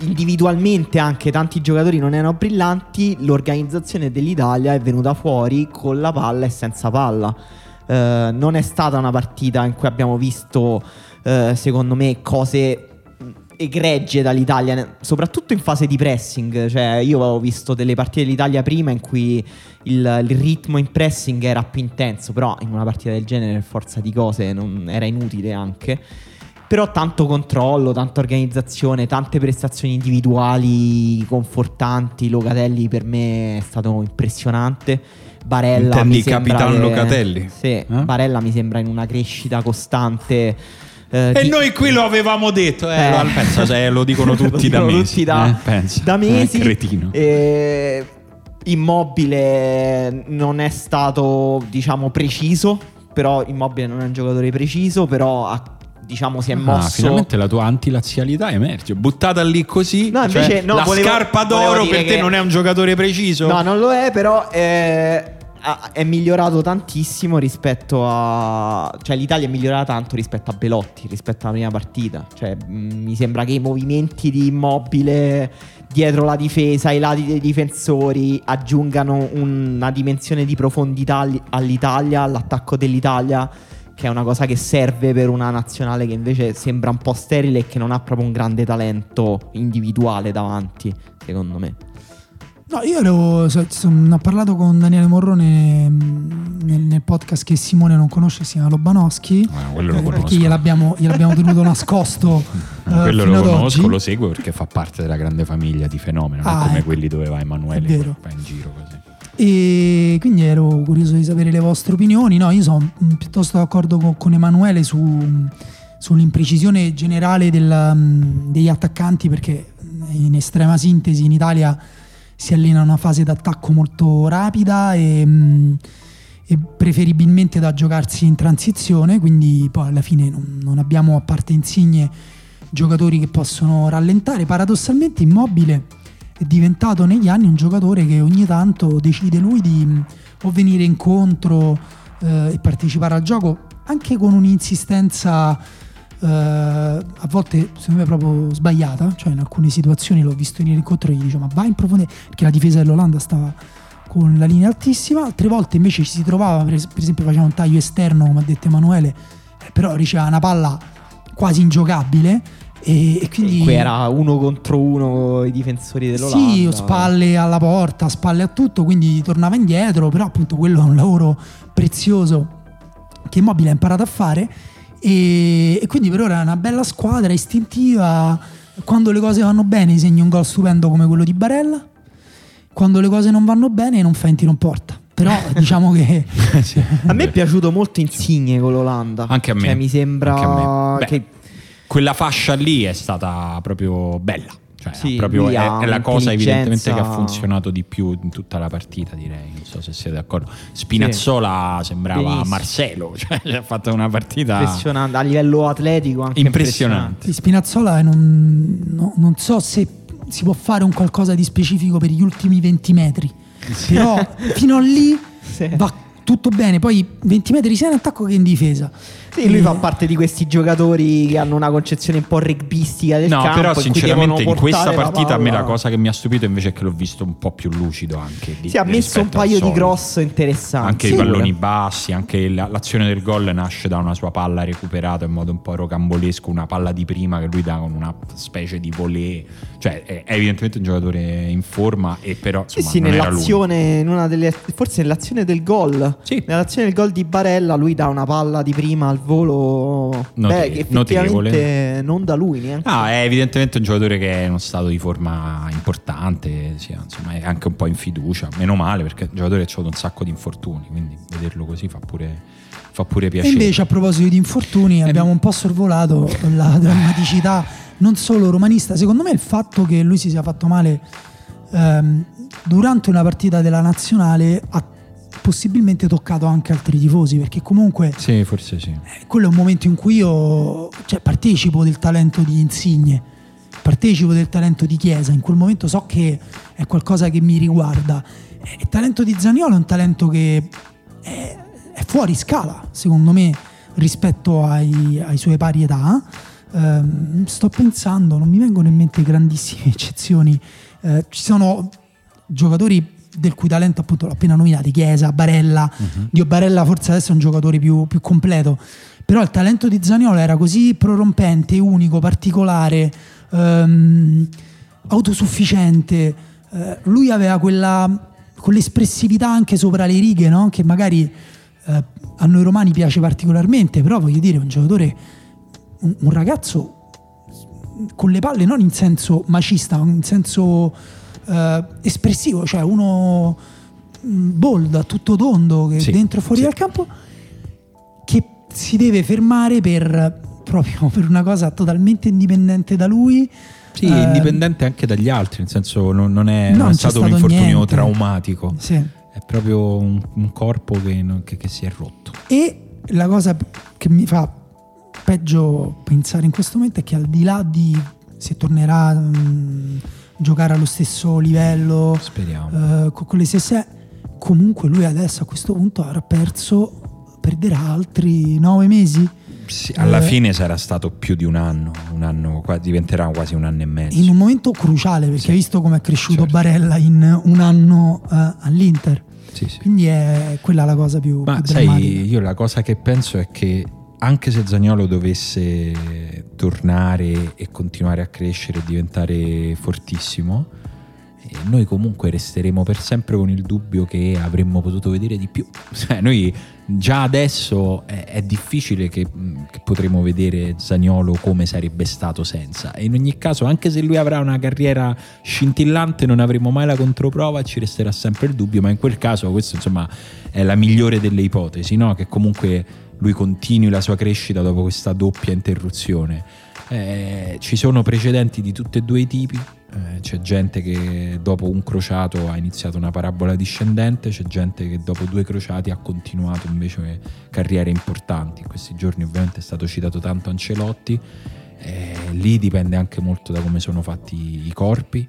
individualmente anche tanti giocatori non erano brillanti, l'organizzazione dell'Italia è venuta fuori con la palla e senza palla. Eh, non è stata una partita in cui abbiamo visto, eh, secondo me, cose egregie dall'Italia, soprattutto in fase di pressing. Cioè, io avevo visto delle partite dell'Italia prima in cui il, il ritmo in pressing era più intenso, però in una partita del genere, per forza di cose, non, era inutile anche. Però tanto controllo, tanta organizzazione, tante prestazioni individuali confortanti. Locatelli per me è stato impressionante. Barella Intendi mi sembra Capitan che- Locatelli? Sì, Eh? Barella mi sembra in una crescita costante. Eh, E di- noi qui lo avevamo detto, eh, Eh. lo- pensa se lo dicono Lo tutti da dicono mesi. tutti da, eh, da mesi. Eh, cretino. Eh, immobile non è stato, diciamo, preciso. Però Immobile non è un giocatore preciso. Però ha- diciamo si è Ah, mosso. finalmente la tua antilazialità emerge. Buttata lì così. No, cioè, invece, no, la volevo- scarpa volevo d'oro dire per te che- non è un giocatore preciso. No, non lo è, però eh, è migliorato tantissimo rispetto a... Cioè l'Italia è migliorata tanto rispetto a Belotti, rispetto alla prima partita. Cioè mh, mi sembra che i movimenti di immobile dietro la difesa, ai lati dei difensori aggiungano una dimensione di profondità all- all'Italia, all'attacco dell'Italia. Che è una cosa che serve per una nazionale che invece sembra un po' sterile e che non ha proprio un grande talento individuale davanti, secondo me. No, io ero, so- ho parlato con Daniele Morrone mh, nel, nel podcast che Simone non conosce, si chiama Lobanowski. Ah, quello lo eh, conosco. perché gliel'abbiamo, gliel'abbiamo tenuto nascosto [laughs] eh, Quello fino lo conosco, lo seguo perché fa parte della grande famiglia di fenomeno, Ah, come ecco. quelli dove va Emanuele vero. va in giro così. E quindi ero curioso di sapere le vostre opinioni. No, io sono mm, piuttosto d'accordo con, con Emanuele su, sull'imprecisione generale della, mm, degli attaccanti perché in estrema sintesi in Italia si allena una fase d'attacco molto rapida e, mm, e preferibilmente da giocarsi in transizione, quindi poi alla fine non, non abbiamo a parte insigne giocatori che possono rallentare. Paradossalmente Immobile è diventato negli anni un giocatore che ogni tanto decide lui di mm, o venire incontro eh, e partecipare al gioco anche con un'insistenza eh, a volte secondo me proprio sbagliata, cioè in alcune situazioni l'ho visto venire incontro e gli dice ma vai in profondità perché la difesa dell'Olanda stava con la linea altissima, altre volte invece ci si trovava, per, esempio faceva un taglio esterno come ha detto Emanuele, eh, però riceveva una palla quasi ingiocabile e, e quindi... Qui era uno contro uno i difensori dell'Olanda. Sì, spalle alla porta, spalle a tutto, quindi tornava indietro, però appunto quello è un lavoro prezioso che Immobile ha imparato a fare e, e quindi per ora è una bella squadra, istintiva, quando le cose vanno bene segna un gol stupendo come quello di Barella, quando le cose non vanno bene non fa in tiro in porta. Però [laughs] diciamo che a me è piaciuto molto Insigne con l'Olanda. Anche a me. Cioè, mi sembra Beh, che quella fascia lì è stata proprio bella. Cioè, Sì, proprio è, è la cosa evidentemente che ha funzionato di più in tutta la partita, direi. Non so se siete d'accordo. Spinazzola sembrava Benissimo. Marcelo, [laughs] cioè ha fatto una partita impressionante a livello atletico anche impressionante. di Spinazzola non, no- non so se si può fare un qualcosa di specifico per gli ultimi 20 metri, però [laughs] fino a lì Sì. va tutto bene, poi 20 metri sia in attacco che in difesa. Sì, lui E- fa parte di questi giocatori che hanno una concezione un po' rugbistica del No, campo. però in cui sinceramente in questa partita a me la cosa che mi ha stupito invece è che l'ho visto un po' più lucido anche. di- Sì, ha messo un paio di cross interessanti. Anche Sì. i palloni bassi, anche la- l'azione del gol nasce da una sua palla recuperata in modo un po' rocambolesco, una palla di prima che lui dà con una specie di volée. Cioè è, è evidentemente un giocatore in forma e però Sì, insomma, sì, non era lui. nell'azione, in una delle, forse nell'azione del gol. Sì. Nell'azione del gol di Barella, lui dà una palla di prima al volo. Note- beh, che effettivamente notevole. non da lui neanche. Ah, è evidentemente un giocatore che è in uno stato di forma importante, sì, insomma, è anche un po' in fiducia. Meno male perché è un giocatore che ha avuto un sacco di infortuni, quindi vederlo così fa pure, fa pure E piacere. invece a proposito di infortuni abbiamo un po' sorvolato la drammaticità non solo romanista, secondo me il fatto che lui si sia fatto male ehm, durante una partita della nazionale ha possibilmente toccato anche altri tifosi perché comunque Sì, forse sì. eh, quello è un momento in cui io cioè, partecipo del talento di Insigne, partecipo del talento di Chiesa, in quel momento so che è qualcosa che mi riguarda. E Il talento di Zaniolo è un talento che è, è fuori scala, secondo me, rispetto ai, ai suoi pari età. Ehm, sto pensando, non mi vengono in mente grandissime [laughs] eccezioni. Eh, ci sono giocatori del cui talento appunto l'ho appena nominato, Chiesa, Barella. Dio Barella forse adesso è un giocatore più, più completo. Però il talento di Zaniolo era così prorompente, unico, particolare, ehm, autosufficiente. Eh, lui aveva quella, quell'espressività anche sopra le righe, no? che magari eh, a noi romani piace particolarmente, però voglio dire, un giocatore, un, un ragazzo con le palle non in senso macista, ma in senso eh, espressivo, cioè uno mm, bold, a tutto tondo, che Sì, dentro e fuori sì. dal campo, che si deve fermare per proprio [laughs] per una cosa totalmente indipendente da lui. Sì, Eh, indipendente anche dagli altri, nel senso non, non è, No, non è c'è stato un stato infortunio niente. traumatico, Sì. è proprio un, un corpo che, che- che si è rotto. E la cosa che mi fa peggio pensare in questo momento è che al di là di se tornerà a giocare allo stesso livello, Speriamo. eh, con, le stesse, comunque lui adesso a questo punto avrà perso, perderà altri nove mesi Sì, alla eh, fine sarà stato più di un anno, un anno diventerà quasi un anno e mezzo. in un momento cruciale perché hai visto come è cresciuto Certo. Barella in un anno eh, all'Inter. Sì, sì. Quindi è quella la cosa più, Ma più sai, io la cosa che penso è che anche se Zagnolo dovesse tornare e continuare a crescere e diventare fortissimo, e noi comunque resteremo per sempre con il dubbio che avremmo potuto vedere di più. [laughs] Cioè, noi già adesso è, è difficile che, che, potremo vedere Zagnolo come sarebbe stato senza. E in ogni caso, anche se lui avrà una carriera scintillante, non avremo mai la controprova e ci resterà sempre il dubbio. Ma in quel caso, questo insomma è la migliore delle ipotesi, no? che comunque lui continui la sua crescita dopo questa doppia interruzione. Eh, ci sono precedenti di tutti e due i tipi eh, c'è gente che dopo un crociato ha iniziato una parabola discendente, c'è gente che dopo due crociati ha continuato invece carriere importanti. In questi giorni ovviamente è stato citato tanto Ancelotti, eh, lì dipende anche molto da come sono fatti i corpi.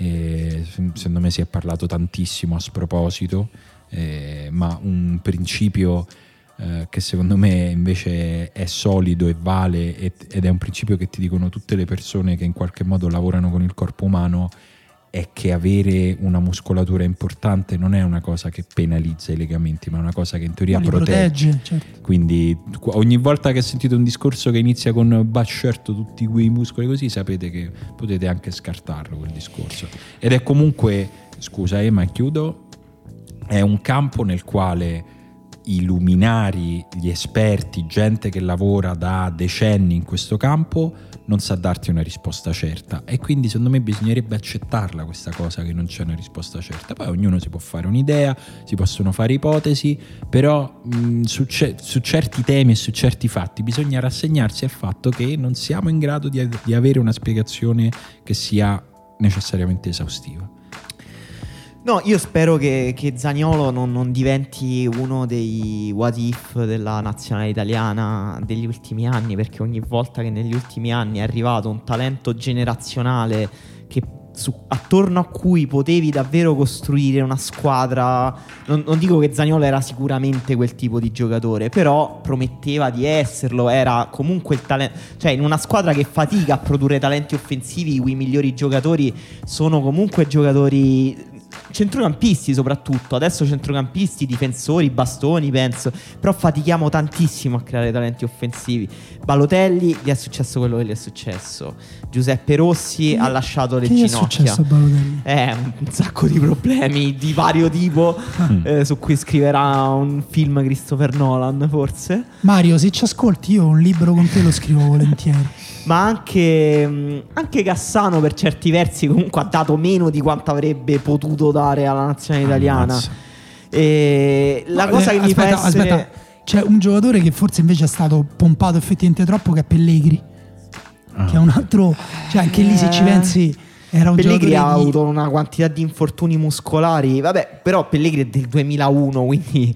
E secondo me si è parlato tantissimo a sproposito, eh, ma un principio eh, che secondo me invece è solido e vale ed è un principio che ti dicono tutte le persone che in qualche modo lavorano con il corpo umano è che avere una muscolatura importante non è una cosa che penalizza i legamenti, ma è una cosa che in teoria protegge. protegge certo. Quindi ogni volta che sentite un discorso che inizia con bah certo tutti quei muscoli così, sapete che potete anche scartarlo quel discorso. Ed è comunque, scusa Emma, chiudo, è un campo nel quale i luminari, gli esperti, gente che lavora da decenni in questo campo non sa darti una risposta certa e quindi secondo me bisognerebbe accettarla questa cosa che non c'è una risposta certa. Poi ognuno si può fare un'idea, si possono fare ipotesi, però mh, su, ce- su, certi temi e su certi fatti bisogna rassegnarsi al fatto che non siamo in grado di, di avere una spiegazione che sia necessariamente esaustiva. No, io spero che, che Zaniolo non, non, diventi uno dei what if della nazionale italiana degli ultimi anni, perché ogni volta che negli ultimi anni è arrivato un talento generazionale che, su, attorno a cui potevi davvero costruire una squadra, non, non dico che Zaniolo era sicuramente quel tipo di giocatore, però prometteva di esserlo, era comunque il talento, cioè in una squadra che fatica a produrre talenti offensivi, i migliori giocatori sono comunque giocatori centrocampisti soprattutto, adesso centrocampisti, difensori, bastoni penso, però fatichiamo tantissimo a creare talenti offensivi. Balotelli gli è successo quello che gli è successo, Giuseppe Rossi che, ha lasciato le ginocchia. Che è successo a Balotelli? Eh, un sacco di problemi di vario tipo mm. eh, su cui scriverà un film Christopher Nolan forse. Mario, se ci ascolti io un libro con te lo scrivo volentieri ma anche, mm, anche, Cassano per certi versi comunque ha dato meno di quanto avrebbe potuto dare alla nazionale italiana. E la no, cosa eh, che aspetta, mi fa essere... Aspetta. C'è un giocatore che forse invece è stato pompato effettivamente troppo che è Pellegri. Ah. Che è un altro... Cioè anche lì se ci eh. pensi... Era un Pellegri ha avuto una quantità di infortuni muscolari. Vabbè, però Pellegri è del 2001, quindi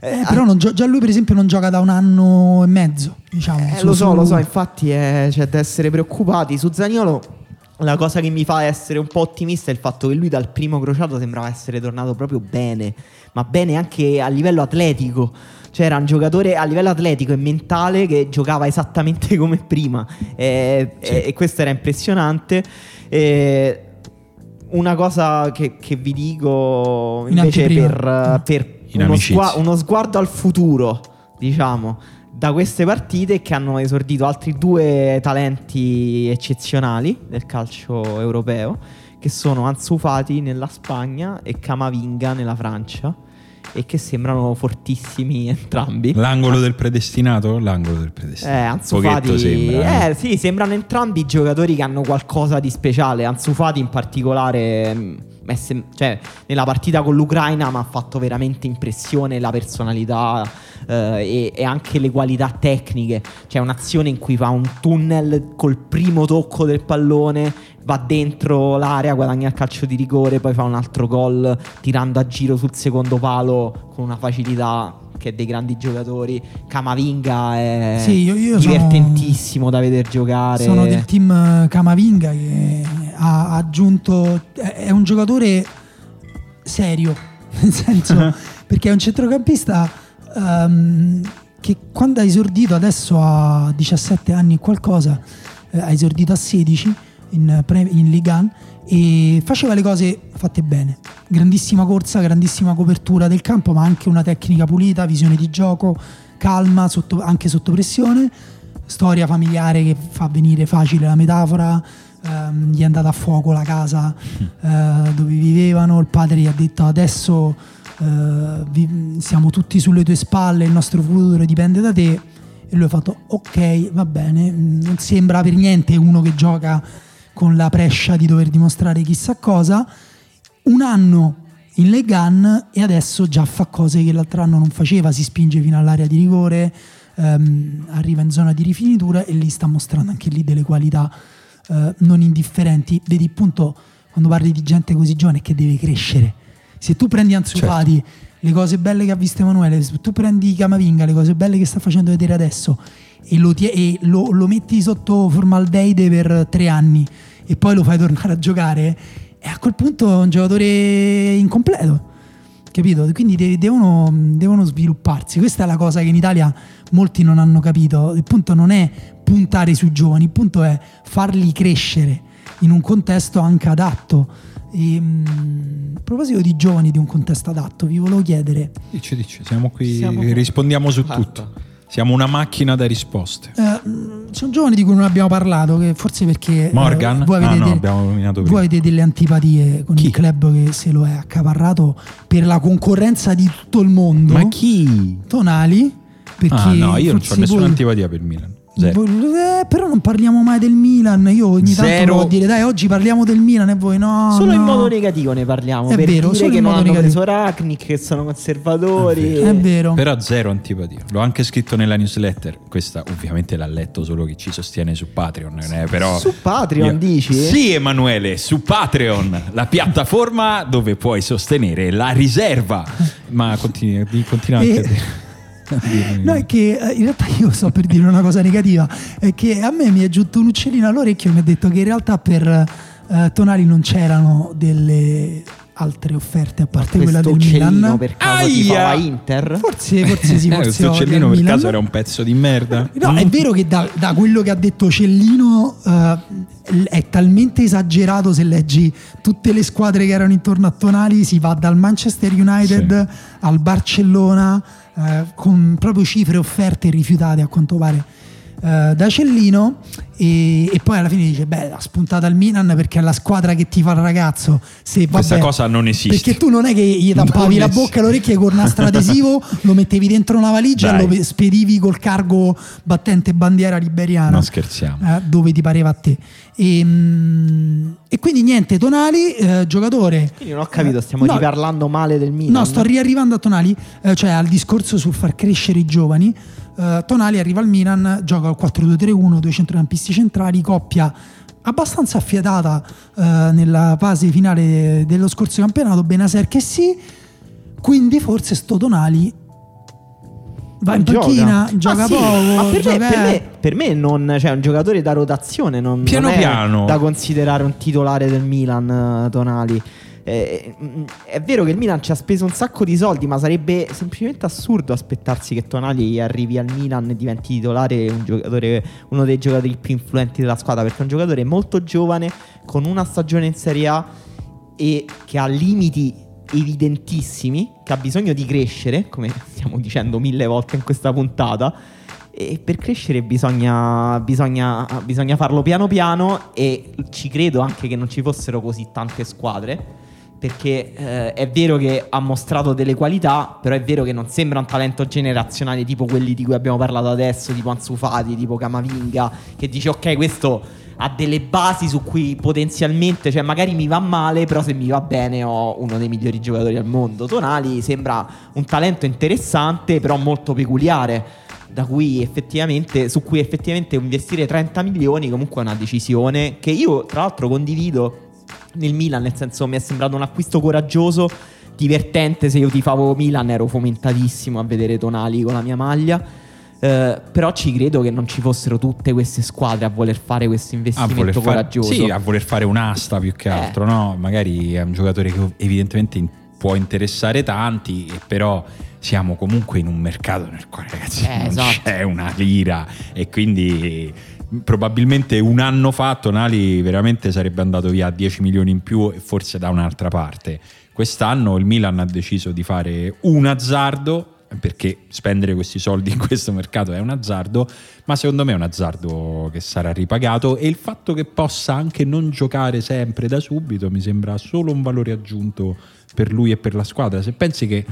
eh, però non, già lui per esempio non gioca da un anno e mezzo, diciamo. Eh, lo so, lo so, infatti è, c'è da essere preoccupati. Su Zaniolo la cosa che mi fa essere un po' ottimista è il fatto che lui dal primo crociato sembrava essere tornato proprio bene, ma bene anche a livello atletico. Cioè era un giocatore a livello atletico e mentale che giocava esattamente come prima e, sì. e, e questo era impressionante. E una cosa che, che vi dico invece per, per uno, sgua- uno sguardo al futuro, diciamo, da queste partite che hanno esordito altri due talenti eccezionali del calcio europeo, che sono Ansu Fati nella Spagna e Camavinga nella Francia e che sembrano fortissimi [laughs] entrambi. L'angolo del predestinato? L'angolo del predestinato. Eh, Ansu Fati sembra. Eh. eh, sì, sembrano entrambi giocatori che hanno qualcosa di speciale. Ansu Fati in particolare cioè, nella partita con l'Ucraina mi ha fatto veramente impressione la personalità eh, e, e, anche le qualità tecniche. C'è un'azione in cui fa un tunnel col primo tocco del pallone, va dentro l'area, guadagna il calcio di rigore, poi fa un altro gol tirando a giro sul secondo palo con una facilità che è dei grandi giocatori. Camavinga è sì, io, io divertentissimo sono, da vedere giocare. Sono del team Camavinga che ha aggiunto. È un giocatore serio, [laughs] nel senso [laughs] perché è un centrocampista um, che quando ha esordito adesso a 17 anni e qualcosa, eh, ha esordito a 16 in, in Ligue 1 e faceva le cose fatte bene. Grandissima corsa, grandissima copertura del campo, ma anche una tecnica pulita, visione di gioco, calma sotto, anche sotto pressione, storia familiare che fa venire facile la metafora, eh, ehm, gli è andata a fuoco la casa [laughs] eh, dove vivevano, il padre gli ha detto adesso eh, vi- siamo tutti sulle tue spalle, il nostro futuro dipende da te. E lui ha fatto ok va bene, mm, non sembra per niente uno che gioca con la prescia di dover dimostrare chissà cosa, un anno in Leg Gun e adesso già fa cose che l'altro anno non faceva, si spinge fino all'area di rigore, ehm, arriva in zona di rifinitura e lì sta mostrando anche lì delle qualità eh, non indifferenti. Vedi appunto quando parli di gente così giovane che deve crescere. Se tu prendi Ansu Certo. Le cose belle che ha visto Emanuele, se tu prendi Camavinga, le cose belle che sta facendo vedere adesso e lo, tie- e lo- lo metti sotto formaldeide per tre anni e poi lo fai tornare a giocare, e a quel punto è un giocatore incompleto. Capito? Quindi de- devono, devono svilupparsi. Questa è la cosa che in Italia molti non hanno capito. Il punto non è puntare sui giovani, il punto è farli crescere in un contesto anche adatto. E, mm, a proposito di giovani di un contesto adatto, vi volevo chiedere: Dici, dici, siamo qui, Siamo qua. rispondiamo su Guarda. tutto. Siamo una macchina da risposte. eh, mm, sono giovani di cui non abbiamo parlato, che forse perché eh, Morgan? voi, Ah, avete no, del- abbiamo nominato voi avete delle antipatie con Chi? il club che se lo è accaparrato per la concorrenza di tutto il mondo. Ma chi? Tonali? Perché Ah no, io non ho nessuna voi- antipatia per il Milan. Zero. eh, però non parliamo mai del Milan. Io ogni tanto Zero. provo a dire, dai, oggi parliamo del Milan e voi no. Solo in no. modo negativo ne parliamo. È per vero, dire solo che in non modo hanno negativo. preso Ragnick, che sono conservatori. È vero. Però zero antipatia. L'ho anche scritto nella newsletter. Questa ovviamente l'ha letto solo chi ci sostiene su Patreon. eh, però Su Patreon, dici? Sì, Emanuele, su Patreon, la piattaforma dove puoi sostenere la riserva. Ma continui, di- continua anche E- No, è che eh, in realtà io sto per dire una cosa negativa, è che a me mi è giunto un uccellino all'orecchio e mi ha detto che in realtà per eh, Tonali non c'erano delle altre offerte a parte quella del uccellino Milan. per caso Aia! Inter? Forse, [laughs] forse sì, Eh, forse questo il per Milan. caso era un pezzo di merda. No, è vero che da, da quello che ha detto Cellino eh, è talmente esagerato se leggi tutte le squadre che erano intorno a Tonali, si va dal Manchester United al Barcellona eh, con proprio cifre offerte e rifiutate a quanto pare eh, da Cellino e, e poi alla fine dice beh ha spuntata al Milan perché è la squadra che ti fa il ragazzo se, Questa vabbè, cosa non esiste. perché tu non è che gli Non tappavi la bocca e le orecchie con un nastro adesivo [laughs] lo mettevi dentro una valigia Dai. e lo spedivi col cargo battente bandiera liberiana Non scherziamo. eh, dove ti pareva a te e, mm, e quindi niente Tonali eh, giocatore Quindi non ho capito, stiamo No. riparlando male del Milan. No, sto riarrivando a Tonali, eh, cioè al discorso sul far crescere i giovani. Eh, Tonali arriva al Milan, gioca al 4-2-3-1, due centrocampisti centrali, coppia abbastanza affiatata eh, nella fase finale dello scorso campionato, Benaser che sì, quindi forse sto Tonali va in Gioca. panchina, gioca, Ah, sì, poco, ma per, me, gioca- per, me, per me non, cioè, è un giocatore da rotazione, non, Piano non è piano. da considerare un titolare del Milan, eh, Tonali. Eh, mm, è vero che il Milan ci ha speso un sacco di soldi, ma sarebbe semplicemente assurdo aspettarsi che Tonali arrivi al Milan e diventi titolare un uno dei giocatori più influenti della squadra, perché è un giocatore molto giovane, con una stagione in Serie A e che ha limiti evidentissimi, che ha bisogno di crescere, come stiamo dicendo mille volte in questa puntata. E per crescere bisogna, bisogna, bisogna farlo piano piano e ci credo anche che non ci fossero così tante squadre. Perché eh, è vero che ha mostrato delle qualità, però è vero che non sembra un talento generazionale tipo quelli di cui abbiamo parlato adesso, tipo Ansu Fati, tipo Camavinga, che dice ok questo ha delle basi su cui potenzialmente, cioè magari mi va male, però se mi va bene ho uno dei migliori giocatori al mondo. Tonali sembra un talento interessante, però molto peculiare. Cui su cui effettivamente investire 30 milioni comunque è una decisione che io tra l'altro condivido nel Milan, nel senso mi è sembrato un acquisto coraggioso, divertente, se io tifavo Milan ero fomentatissimo a vedere Tonali con la mia maglia. Eh, però ci credo che non ci fossero tutte queste squadre a voler fare questo investimento coraggioso. sì, a voler fare un'asta più che Eh. altro, no? Magari è un giocatore che evidentemente può interessare tanti, però siamo comunque in un mercato nel quale ragazzi Eh, non esatto. c'è una lira e quindi probabilmente un anno fa Tonali veramente sarebbe andato via a 10 milioni in più e forse da un'altra parte. Quest'anno il Milan ha deciso di fare un azzardo perché spendere questi soldi in questo mercato è un azzardo, ma secondo me è un azzardo che sarà ripagato e il fatto che possa anche non giocare sempre da subito mi sembra solo un valore aggiunto per lui e per la squadra. Se pensi che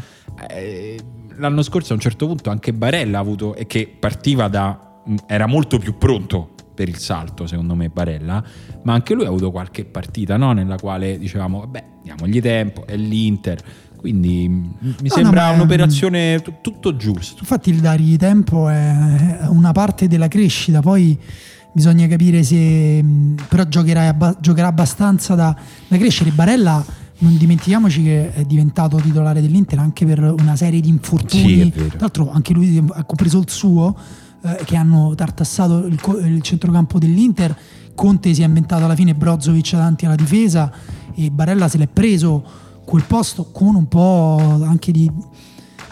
eh, l'anno scorso a un certo punto anche Barella ha avuto e che partiva da era molto più pronto per il salto, secondo me, Barella, ma anche lui ha avuto qualche partita no? nella quale dicevamo, vabbè, diamogli tempo, è l'Inter. Quindi mi No, sembra no, un'operazione t- tutto giusto. Infatti il dargli tempo è una parte della crescita, poi bisogna capire se però giocherà, abba- giocherà abbastanza da, da crescere. Barella, non dimentichiamoci che è diventato titolare dell'Inter anche per una serie di infortuni. Sì. Tra l'altro anche lui ha compreso il suo, eh, che hanno tartassato il, il centrocampo dell'Inter. Conte si è inventato alla fine Brozovic davanti alla difesa e Barella se l'è preso quel posto con un po' anche di,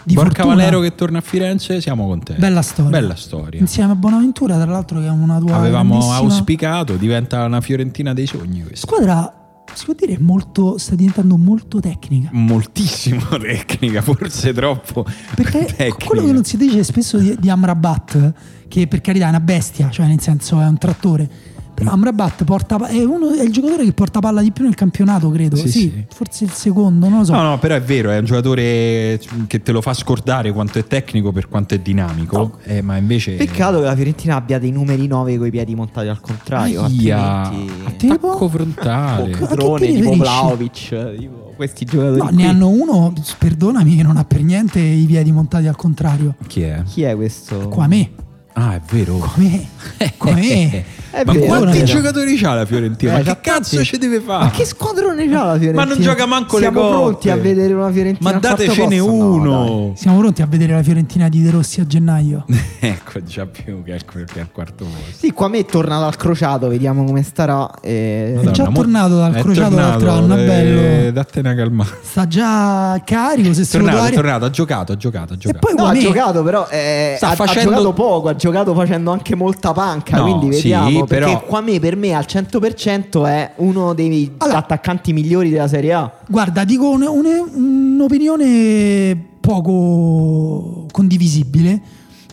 di Borca fortuna. Valero che torna a Firenze, siamo contenti. Bella storia. Bella storia. Insieme a Bonaventura, tra l'altro, che è una tua Avevamo grandissima auspicato, diventa una Fiorentina dei sogni questa. squadra. Si può dire molto, sta diventando molto tecnica. Moltissimo [laughs] tecnica, forse troppo Perché [laughs] tecnica. quello che non si dice spesso di, di Amrabat, che per carità è una bestia, cioè nel senso è un trattore. Però Amrabat porta, è, uno, è il giocatore che porta palla di più nel campionato, credo. Sì, Sì, sì. forse il secondo, non lo so. No, no, però è vero, è un giocatore che te lo fa scordare quanto è tecnico per quanto è dinamico, eh, ma invece... Peccato che la Fiorentina abbia dei numeri 9 con i piedi montati al contrario. Aia, Altrimenti. attacco frontale. Ti tipo? Vlaovic, tipo questi giocatori. No, qui. ne hanno uno, perdonami, che non ha per niente i piedi montati al contrario. Chi è? Chi è questo? Qua me, Ah, è vero. come, [laughs] come. È ma vero, quanti è giocatori c'ha la Fiorentina? Eh, ma che cazzo ci deve fare? Ma che squadrone c'ha la Fiorentina? Ma non gioca manco le Siamo coppe. pronti a vedere una Fiorentina Ma datecene posto? No, uno. Siamo pronti a vedere la Fiorentina di De Rossi a gennaio. [laughs] ecco, già più che al, che al quarto posto. Sì, qua me è tornato al crociato, vediamo come starà. eh. Madonna. già mo- tornato dal è crociato tornato, l'altro anno, è eh, bello. Dattene una calmata. Sta già carico, se È se lo tornato, è tornato, ha giocato, ha giocato, ha E giocato. poi No, ha giocato però eh, Sta ha, ha facendo- giocato poco, ha giocato facendo anche molta panca, No, quindi sì, vediamo, perché però- qua me per me al 100% è uno dei Allora- attaccanti migliori della Serie A. Guarda, dico un- un- un'opinione poco condivisibile.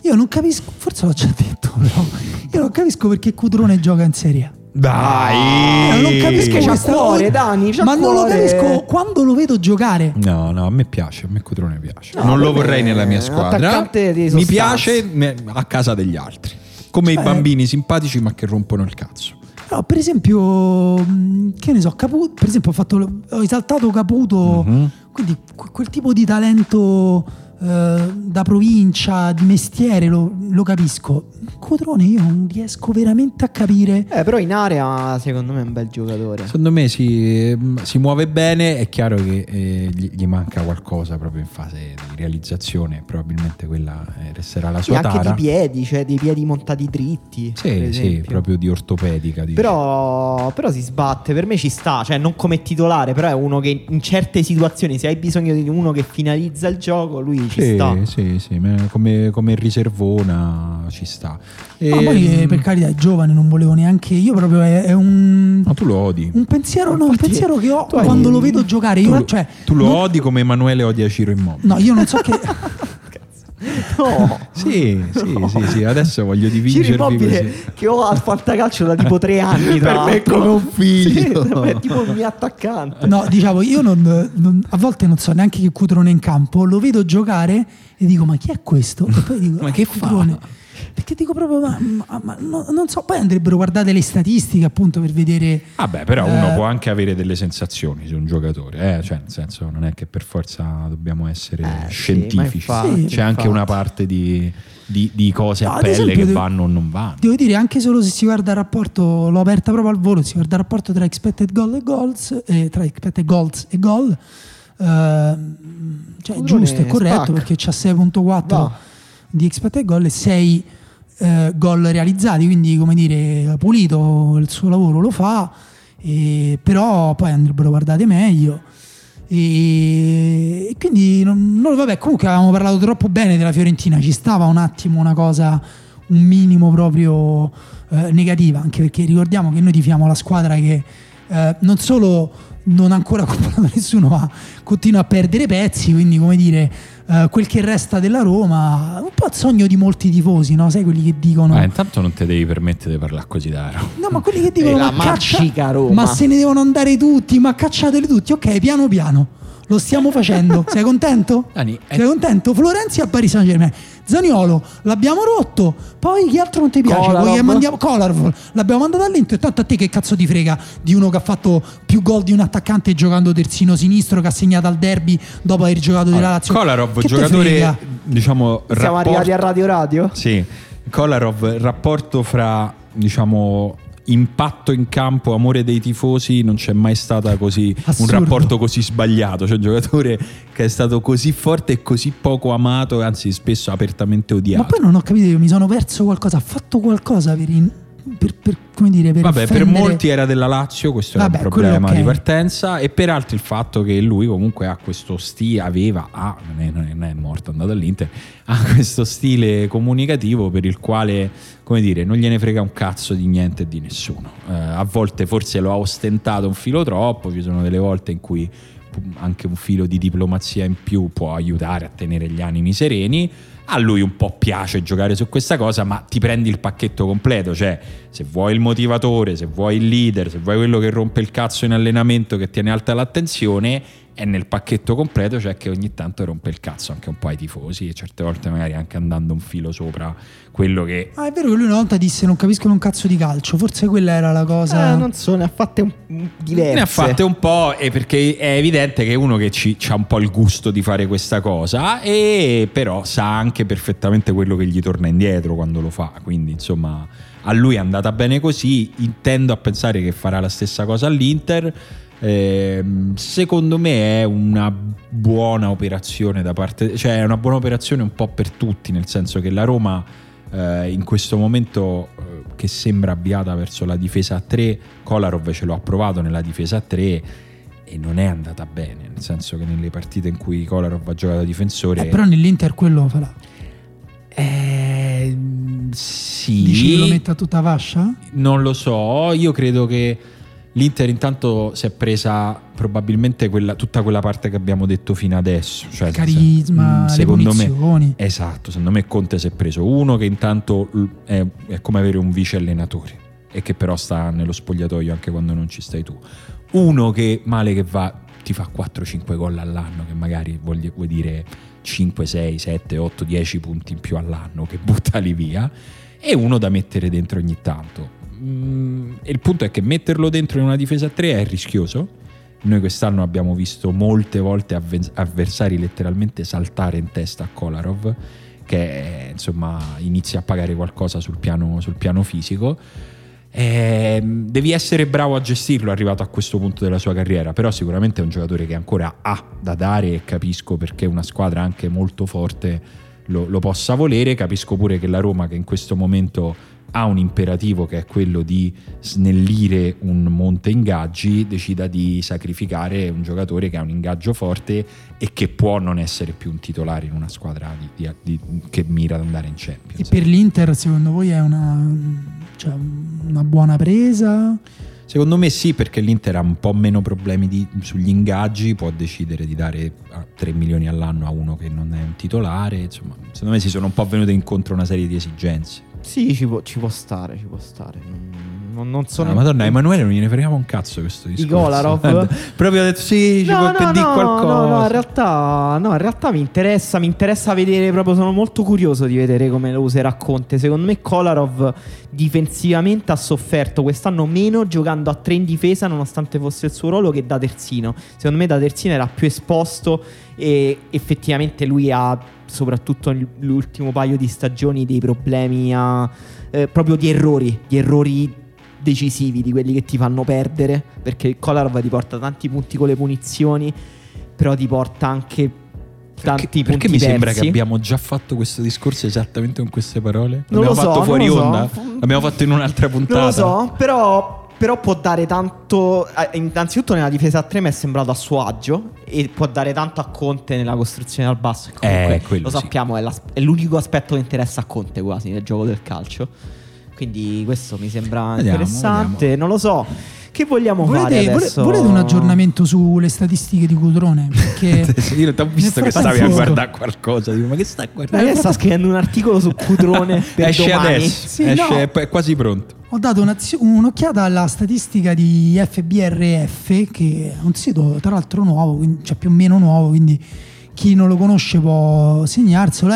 Io non capisco, forse l'ho già detto, però. Io non capisco perché Cutrone gioca in Serie A. Dai! Io non capisco c'ha questa cuore, Dani, c'ha Ma non lo cuore. capisco quando lo vedo giocare. No, no, a me piace, a me Cutrone piace. No, non lo vorrei nella mia un squadra. Mi piace a casa degli altri. Come Cioè- i bambini simpatici ma che rompono il cazzo. No, per esempio, mh, che ne so, Caputo, per esempio ho, fatto, ho esaltato Caputo, Mhm. quindi que- quel tipo di talento eh, da provincia, di mestiere, lo, lo capisco. Cotrone io non riesco veramente a capire. Eh, però in area secondo me è un bel giocatore. Secondo me si, ehm, si muove bene, è chiaro che eh, gli, gli manca qualcosa proprio in fase di realizzazione, probabilmente quella eh, resterà la E sua anche tara. di piedi, cioè dei piedi montati dritti. per Sì, sì, proprio di ortopedica. Però, però si sbatte, per me ci sta, cioè non come titolare, però è uno che in certe situazioni, se hai bisogno di uno che finalizza il gioco, lui ci Sì, sta. sì, sì, me- come, come riservona ci sta. E, Ma poi eh, per carità è giovane, non volevo neanche. Io proprio è, è un, Ma tu lo odi. un pensiero, no, un pensiero che ho tu hai- quando lo vedo giocare. Tu, Io, lo- cioè, tu lo non- odi come Emanuele odia Ciro Immobile. No, io non so che. [laughs] No. [laughs] Sì, sì, sì, sì, adesso voglio Immobile così. che ho al fantacalcio da tipo tre anni [laughs] [laughs] Per me come un figlio. Sì, è tipo il mio attaccante. No, diciamo, io non, non- a volte non so neanche che Cutrone è in campo, lo vedo giocare e dico ma chi è questo? E poi dico Ma "Ah, che fa?" Perché dico proprio, ma, ma- ma no- non so, poi andrebbero guardate le statistiche appunto per vedere... Vabbè, però uno Eh. può anche avere delle sensazioni su un giocatore, eh? cioè nel senso non è che per forza dobbiamo essere Eh, sì, scientifici, ma infatti, c'è anche infatti. una parte di, di- di cose No, a pelle esempio, che devo- vanno o non vanno. Devo dire, anche solo se si guarda il rapporto, l'ho aperta proprio al volo, si guarda il rapporto tra expected goal e goals, eh, tra expected goals e goal, eh, cioè giusto, è corretto spacca. perché c'ha 6.4 Va. di expected goal e 6 eh, gol realizzati, quindi come dire, pulito il suo lavoro lo fa, e- però poi andrebbero guardate meglio. E, e quindi non, non- vabbè, comunque avevamo parlato troppo bene della Fiorentina, ci stava un attimo una cosa, un minimo proprio eh, negativa, anche perché ricordiamo che noi tifiamo la squadra che eh, eh, non solo non ha ancora [laughs] comprato nessuno, ma continua a perdere pezzi, quindi come dire, eh, quel che resta della Roma, un po' il sogno di molti tifosi, no? Sai quelli che dicono... Ah, intanto non ti devi permettere di parlare così d'aro. No, ma quelli che dicono... La ma, caccia- magica Roma." ma se ne devono andare tutti, ma cacciateli tutti. Ok, piano piano. Lo stiamo facendo. [laughs] Sei contento? Dani, è- Sei contento? Florenzi a Paris Saint Germain. Zaniolo l'abbiamo rotto. Poi chi altro non ti piace? Kolarov. Poi mandiamo Kolarov. L'abbiamo mandato all'Inter. Tanto a te che cazzo ti frega di uno che ha fatto più gol di un attaccante giocando terzino sinistro che ha segnato al derby dopo aver giocato della Lazio. Kolarov, Che te giocatore, diciamo, Siamo arrivati a Radio Radio? Sì, Kolarov, rapporto fra, diciamo, impatto in campo, amore dei tifosi, non c'è mai stata così Assurdo. un rapporto così sbagliato. C'è un giocatore che è stato così forte e così poco amato, anzi spesso apertamente Ma odiato. poi non ho capito, io mi sono perso qualcosa. Ha fatto qualcosa per, in- per- per- come dire, per Vabbè, per offendere- molti era della Lazio, questo Vabbè, era un problema quello ok. di partenza, e per altri il fatto che lui comunque ha questo stile, aveva, è, non è- non è morto, è andato all'Inter, ha [laughs] questo stile comunicativo per il quale, come dire, non gliene frega un cazzo di niente e di nessuno. Eh, a volte forse lo ha ostentato un filo troppo, ci sono delle volte in cui anche un filo di diplomazia in più può aiutare a tenere gli animi sereni. A lui un po' piace giocare su questa cosa, ma ti prendi il pacchetto completo, cioè se vuoi il motivatore, se vuoi il leader, se vuoi quello che rompe il cazzo in allenamento, che tiene alta l'attenzione, è nel pacchetto completo, cioè che ogni tanto rompe il cazzo anche un po' ai tifosi e certe volte magari anche andando un filo sopra quello che... Ah, è vero che lui una volta disse non capiscono un cazzo di calcio, forse quella era la cosa. Eh, non so, ne ha fatte un, diverse. Ne ha fatte un po' e perché è evidente che è uno che ci, ha un po' il gusto di fare questa cosa e però sa anche perfettamente quello che gli torna indietro quando lo fa, quindi insomma a lui è andata bene così, intendo a pensare che farà la stessa cosa all'Inter. Ehm, secondo me è una buona operazione da parte, cioè è una buona operazione un po' per tutti, nel senso che la Roma eh, in questo momento eh, che sembra avviata verso la difesa a 3, Kolarov ce l'ho approvato nella difesa a 3 e non è andata bene, nel senso che nelle partite in cui Kolarov ha giocato da difensore... Eh, però nell'Inter quello farà. Eh, sì, Dici che lo mette a tutta fascia? non lo so, io credo che l'Inter intanto si è presa probabilmente quella- tutta quella parte che abbiamo detto fino adesso. Cioè, Il carisma, mm, le secondo me, punizioni. Esatto, secondo me Conte si è preso uno che intanto è, è come avere un vice allenatore e che però sta nello spogliatoio anche quando non ci stai tu. Uno che male che va ti fa 4-5 gol all'anno, che magari vuol- vuol dire 5, 6, 7, 8, 10 punti in più all'anno che butta lì via e uno da mettere dentro ogni tanto. Mm, e il punto è che metterlo dentro in una difesa a 3 è rischioso. Noi quest'anno abbiamo visto molte volte avversari letteralmente saltare in testa a Kolarov, che eh, insomma inizia a pagare qualcosa sul piano, sul piano fisico. Ehm, devi essere bravo a gestirlo arrivato a questo punto della sua carriera, però sicuramente è un giocatore che ancora ha da dare e capisco perché una squadra anche molto forte lo, lo possa volere. Capisco pure che la Roma, che in questo momento ha un imperativo che è quello di snellire un monte ingaggi, decida di sacrificare un giocatore che ha un ingaggio forte e che può non essere più un titolare in una squadra di- di- di- che mira ad andare in E Champions. per l'Inter secondo voi è una, cioè, una buona presa? Secondo me sì, perché l'Inter ha un po' meno problemi di- sugli ingaggi, può decidere di dare ah, 3 milioni all'anno a uno che non è un titolare, insomma, secondo me si sono un po' venute incontro a una serie di esigenze. Sì, ci può, ci può stare, ci può stare. Non, non- sono... Ah, Madonna, Emanuele non gliene fregava un cazzo questo discorso. Kolarov? [laughs] Guarda, Proprio ha detto sì, ci No, può no, no, qualcosa. no, no, in realtà, no, in realtà mi interessa, mi interessa vedere proprio, sono molto curioso di vedere come lo userà Conte. Secondo me Kolarov difensivamente ha sofferto quest'anno meno giocando a tre in difesa nonostante fosse il suo ruolo che da terzino. Secondo me da terzino era più esposto e effettivamente lui ha, soprattutto nell'ultimo paio di stagioni, dei problemi a, eh, proprio di errori, di errori decisivi, di quelli che ti fanno perdere, perché Kolarov ti porta tanti punti con le punizioni, però ti porta anche tanti Perché, punti perché mi sembra persi. che abbiamo già fatto questo discorso esattamente con queste parole? Non L'abbiamo lo so, fatto non fuori lo so. onda? L'abbiamo fatto in un'altra puntata? Non lo so, però, però può dare tanto. eh, Innanzitutto nella difesa a 3 mi è sembrato a suo agio e può dare tanto a Conte nella costruzione dal basso. E comunque, Eh, quello lo sì. sappiamo, è, l'as- è l'unico aspetto che interessa a Conte quasi nel gioco del calcio. Quindi questo mi sembra Vediamo, interessante. Non lo so. Che vogliamo fare Volete, vole- adesso? volete un aggiornamento sulle statistiche di Cutrone? Perché [laughs] Io ti ho visto che stavi a guardare qualcosa. Dico, ma che sta Ma guardando? lei sta scrivendo un articolo su Cutrone [laughs] per Esce domani. adesso, Sì, esce, no. è quasi pronto. Ho dato un'occhiata alla statistica di FBRF, che è un sito tra l'altro nuovo, cioè più o meno nuovo, quindi chi non lo conosce può segnarselo,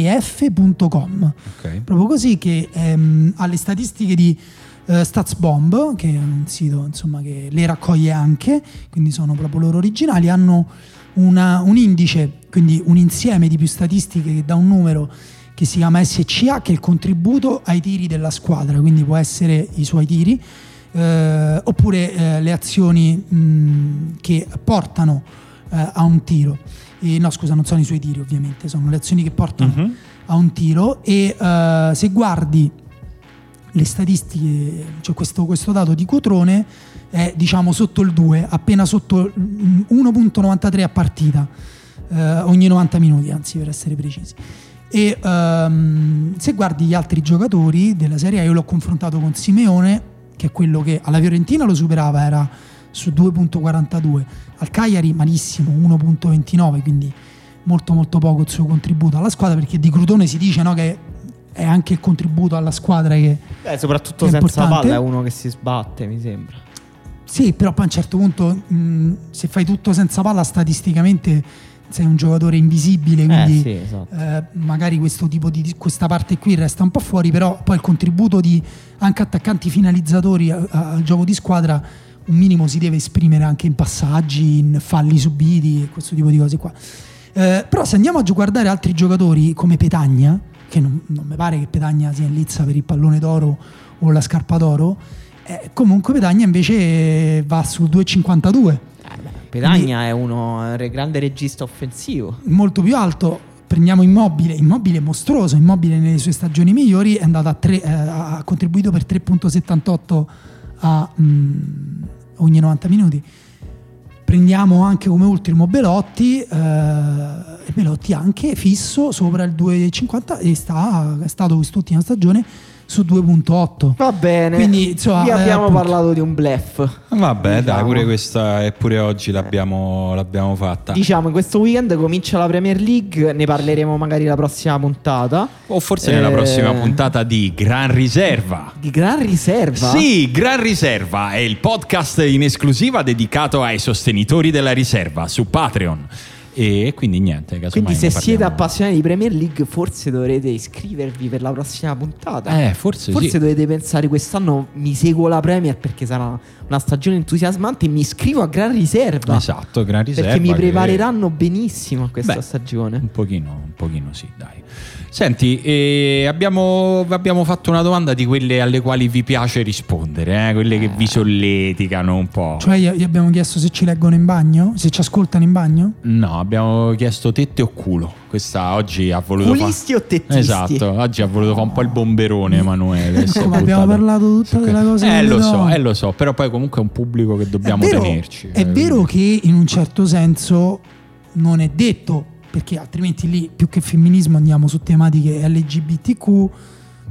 fbref.com. Ok. Proprio così che ehm, ha le statistiche di eh, Statsbomb, che è un sito insomma, che le raccoglie anche, quindi sono proprio loro originali, hanno una- un indice, quindi un insieme di più statistiche che dà un numero che si chiama SCA, che è il contributo ai tiri della squadra, quindi può essere i suoi tiri, eh, oppure eh, le azioni mh, che portano eh, a un tiro. E, no, scusa, non sono i suoi tiri ovviamente, sono le azioni che portano Mhm. a un tiro e eh, se guardi le statistiche, cioè questo, questo dato di Cotrone è diciamo sotto il 2, appena sotto mm, 1.93 a partita, eh, ogni 90 minuti anzi per essere precisi. E ehm, se guardi gli altri giocatori della Serie A, io l'ho confrontato con Simeone, che è quello che alla Fiorentina lo superava, era su 2.42, al Cagliari malissimo, 1.29, quindi molto molto poco il suo contributo alla squadra, perché di Crutone si dice no, che è anche il contributo alla squadra che Eh, soprattutto È senza importante. palla è uno che si sbatte, mi sembra. Sì, però poi a un certo punto mh, se fai tutto senza palla statisticamente sei un giocatore invisibile, quindi eh sì, esatto. eh, magari questo tipo di questa parte qui resta un po' fuori, però poi il contributo di anche attaccanti finalizzatori a- a- al gioco di squadra un minimo si deve esprimere anche in passaggi, in falli subiti e questo tipo di cose qua. Eh, però se andiamo a guardare altri giocatori come Petagna, che non, non mi pare che Petagna sia in lizza per il pallone d'oro o la scarpa d'oro, eh, comunque Petagna invece va sul 2,52 Eh, beh, Petagna è uno è un grande regista offensivo. molto più alto. Prendiamo Immobile, Immobile mostruoso, Immobile nelle sue stagioni migliori è andato a tre, eh, ha contribuito per 3.78 a mm, ogni 90 minuti. Prendiamo anche come ultimo Belotti, eh, Belotti anche fisso sopra il 2,50 e sta, è stato quest'ultima stagione su 2.8. Va bene. Quindi, eh, abbiamo appunto. parlato di un bluff. Vabbè, dai, Diciamo. pure questa e pure oggi l'abbiamo, l'abbiamo fatta. Diciamo, in questo weekend comincia la Premier League, ne parleremo magari la prossima puntata. O forse nella Eh, prossima puntata di Gran Riserva. Di gran riserva. Sì, Gran Riserva è il podcast in esclusiva dedicato ai sostenitori della riserva su Patreon. E quindi niente, Quindi se siete appassionati di Premier League forse dovrete iscrivervi per la prossima puntata. Eh, forse, Forse sì. dovete pensare quest'anno mi seguo la Premier perché sarà una stagione entusiasmante e mi iscrivo a Gran Riserva. Esatto, Gran Riserva. Perché mi che- prepareranno benissimo a questa Beh, stagione. Un pochino, un pochino sì, dai. Senti, eh, abbiamo, abbiamo fatto una domanda di quelle alle quali vi piace rispondere, eh? quelle che vi solleticano un po'. Cioè gli abbiamo chiesto se ci leggono in bagno, se ci ascoltano in bagno. No, abbiamo chiesto tette o culo. Questa oggi ha voluto Culisti o tettisti? Esatto, oggi ha voluto fare un po' il bomberone Emanuele. è Come abbiamo parlato tutta della cosa Eh lo so, eh lo so, però poi comunque è un pubblico che dobbiamo è vero, tenerci. È eh, vero che in un certo senso non è detto, perché altrimenti lì più che femminismo andiamo su tematiche LGBTQ,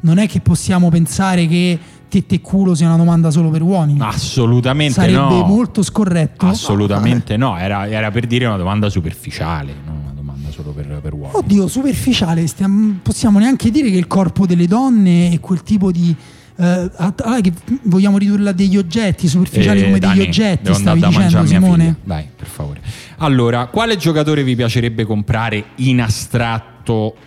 non è che possiamo pensare che tette e culo sia una domanda solo per uomini. Assolutamente Sarebbe no. molto scorretto. Assolutamente no, era, era per dire una domanda superficiale, non una domanda solo per, per uomini. Oddio, superficiale, stiamo- possiamo neanche dire che il corpo delle donne è quel tipo di... eh, att- allora che vogliamo ridurla a degli oggetti, superficiali Eh, come Dani, degli oggetti, stavi dicendo Simone? Vai, per favore. Allora, quale giocatore vi piacerebbe comprare in astratto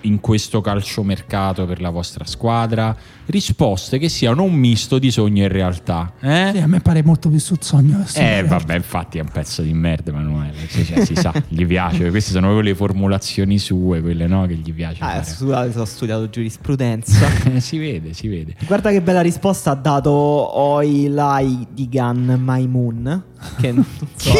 in questo calciomercato per la vostra squadra? Risposte che siano un misto di sogno e realtà. Eh? Sì, a me pare molto più sul sogno. questo. Eh vabbè, infatti è un pezzo di merda Emanuele, cioè, si sa, gli piace, queste sono proprio le formulazioni sue, quelle no, che gli piace Ah, scusate, ho studiato giurisprudenza. [laughs] si vede, si vede. Guarda che bella risposta ha dato Oi Lai Digan Maimun. Che non so,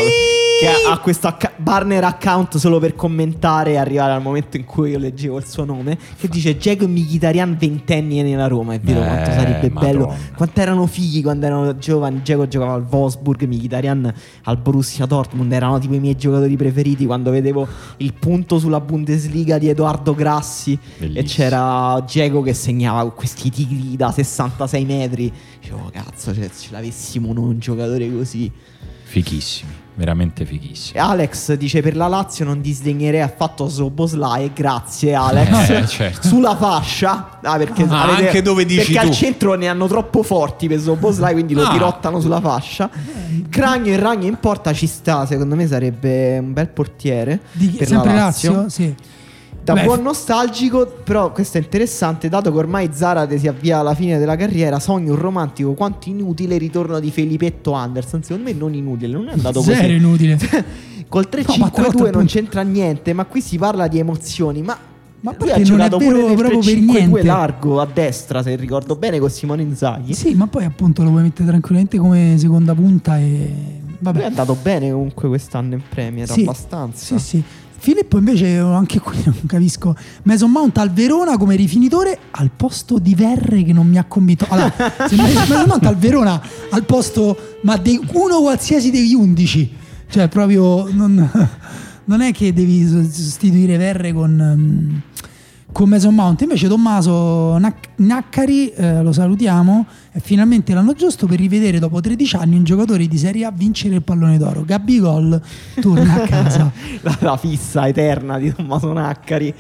che ha questo acca- burner account solo per commentare e arrivare al momento in cui io leggevo il suo nome. Che dice Jacob Mkhitaryan ventenni nella Roma. È vero Eh, quanto sarebbe bello. Madonna. Quanto erano fighi quando erano giovani. Jacob giocava al Wolfsburg, Mkhitaryan al Borussia Dortmund. Erano tipo i miei giocatori preferiti. Quando vedevo il punto sulla Bundesliga di Edoardo Grassi Bellissimo. e c'era Diego che segnava con questi tigri da 66 metri. Dicevo, cazzo, cioè, ce l'avessimo noi un giocatore così. Fighissimi, veramente fighissimi. Alex dice per la Lazio non disdegnerei affatto Soboslai grazie Alex [laughs] Eh, certo. sulla fascia ah, perché, Ah, avete- anche dove dici perché tu. al centro ne hanno troppo forti per Soboslai quindi lo Ah. dirottano sulla fascia Cragno e Ragno in porta ci sta secondo me sarebbe un bel portiere Di, per sempre la Lazio? Lazio, Sì. Da Beh, buon nostalgico, però questo è interessante, dato che ormai Zarate si avvia alla fine della carriera, sogno un romantico quanto inutile ritorno di Felippetto Anderson. Secondo me non inutile, non è andato Zero così. inutile. [laughs] Col No, ma tra 3-5-2 l'altro, non c'entra niente, ma qui si parla di emozioni, ma... Ma perché ha non giocato è pure vero proprio per 3-5-2 niente. largo a destra, se ricordo bene, con Simone Inzaghi. Sì, ma poi appunto lo puoi mettere tranquillamente come seconda punta e... Lui è Vabbè. andato bene comunque quest'anno in Premier, Sì, abbastanza. Sì, sì. Filippo invece anche qui non capisco. Mason Mount al Verona come rifinitore al posto di Verre che non mi ha convinto. Allora, [laughs] se Mason Mount al Verona al posto ma dei, uno qualsiasi degli undici. Cioè proprio non, [laughs] non è che devi sostituire Verre con ehm, con Mason Mount. Invece Tommaso Nac- Naccari, eh, lo salutiamo, è finalmente l'anno giusto per rivedere dopo 13 anni un giocatore di Serie A vincere il pallone d'oro. Gabby Gol torna a casa. [laughs] la, la fissa eterna di Tommaso Naccari.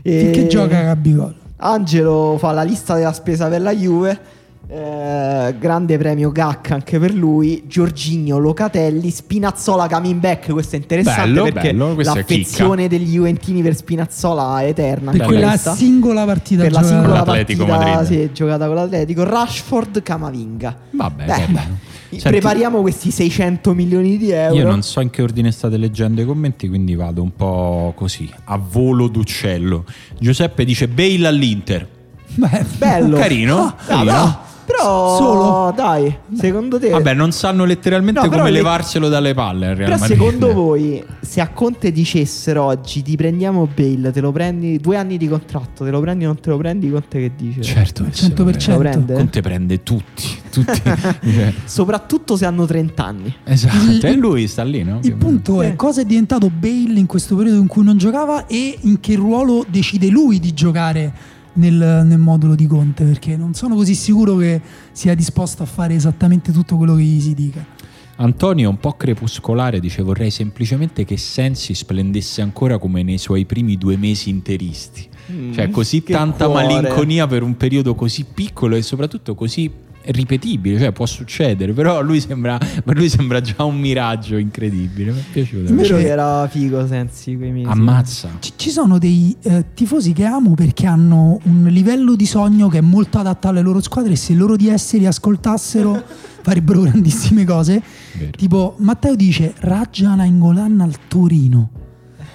E- Finché gioca Gabby Gol? Angelo fa la lista della spesa per la Juve. Eh, grande premio GAC anche per lui. Giorginio Locatelli, Spinazzola coming back. Questo è interessante Bello, perché bello, l'affezione degli Juventini per Spinazzola è eterna. Per quella questa. singola partita per la giocata. singola Con l'Atletico partita Madrid. sì, giocata con l'Atletico. Rashford Camavinga. Vabbè, Beh, vabbè. Senti, Prepariamo questi 600 milioni di euro. Io non so in che ordine state leggendo i commenti, quindi vado un po' così, a volo d'uccello. Giuseppe dice Bale all'Inter. Beh, Bello. Carino, Ah, carino. però, però Solo? dai, secondo te Vabbè, non sanno letteralmente No, però come le- levarselo dalle palle. al Real Però Madrid. secondo voi, se a Conte dicessero oggi ti prendiamo Bale, te lo prendi due anni di contratto, te lo prendi o non te lo prendi, Conte che dice? Certo, che se lo 100%. Te lo prende? Conte prende tutti, tutti. [laughs] Cioè, Soprattutto se hanno 30 anni. esatto, Il- e lui sta lì, no? Il punto è Sì. cosa è diventato Bale in questo periodo in cui non giocava e in che ruolo decide lui di giocare nel, nel modulo di Conte, perché non sono così sicuro che sia disposto a fare esattamente tutto quello che gli si dica. Antonio, un po' crepuscolare, dice vorrei semplicemente che Sensi splendesse ancora come nei suoi primi due mesi interisti. Mm, Cioè così tanta cuore. malinconia per un periodo così piccolo e soprattutto così ripetibile, cioè può succedere, però lui sembra, per lui sembra già un miraggio incredibile, mi è piaciuto. Invece- era figo Sensi quei mesi. Ammazza. Ci, ci sono dei eh, tifosi che amo perché hanno un livello di sogno che è molto adatto alle loro squadre e se loro di esseri ascoltassero [laughs] farebbero grandissime cose. Vero. Tipo Matteo dice Raja Nainggolan al Torino.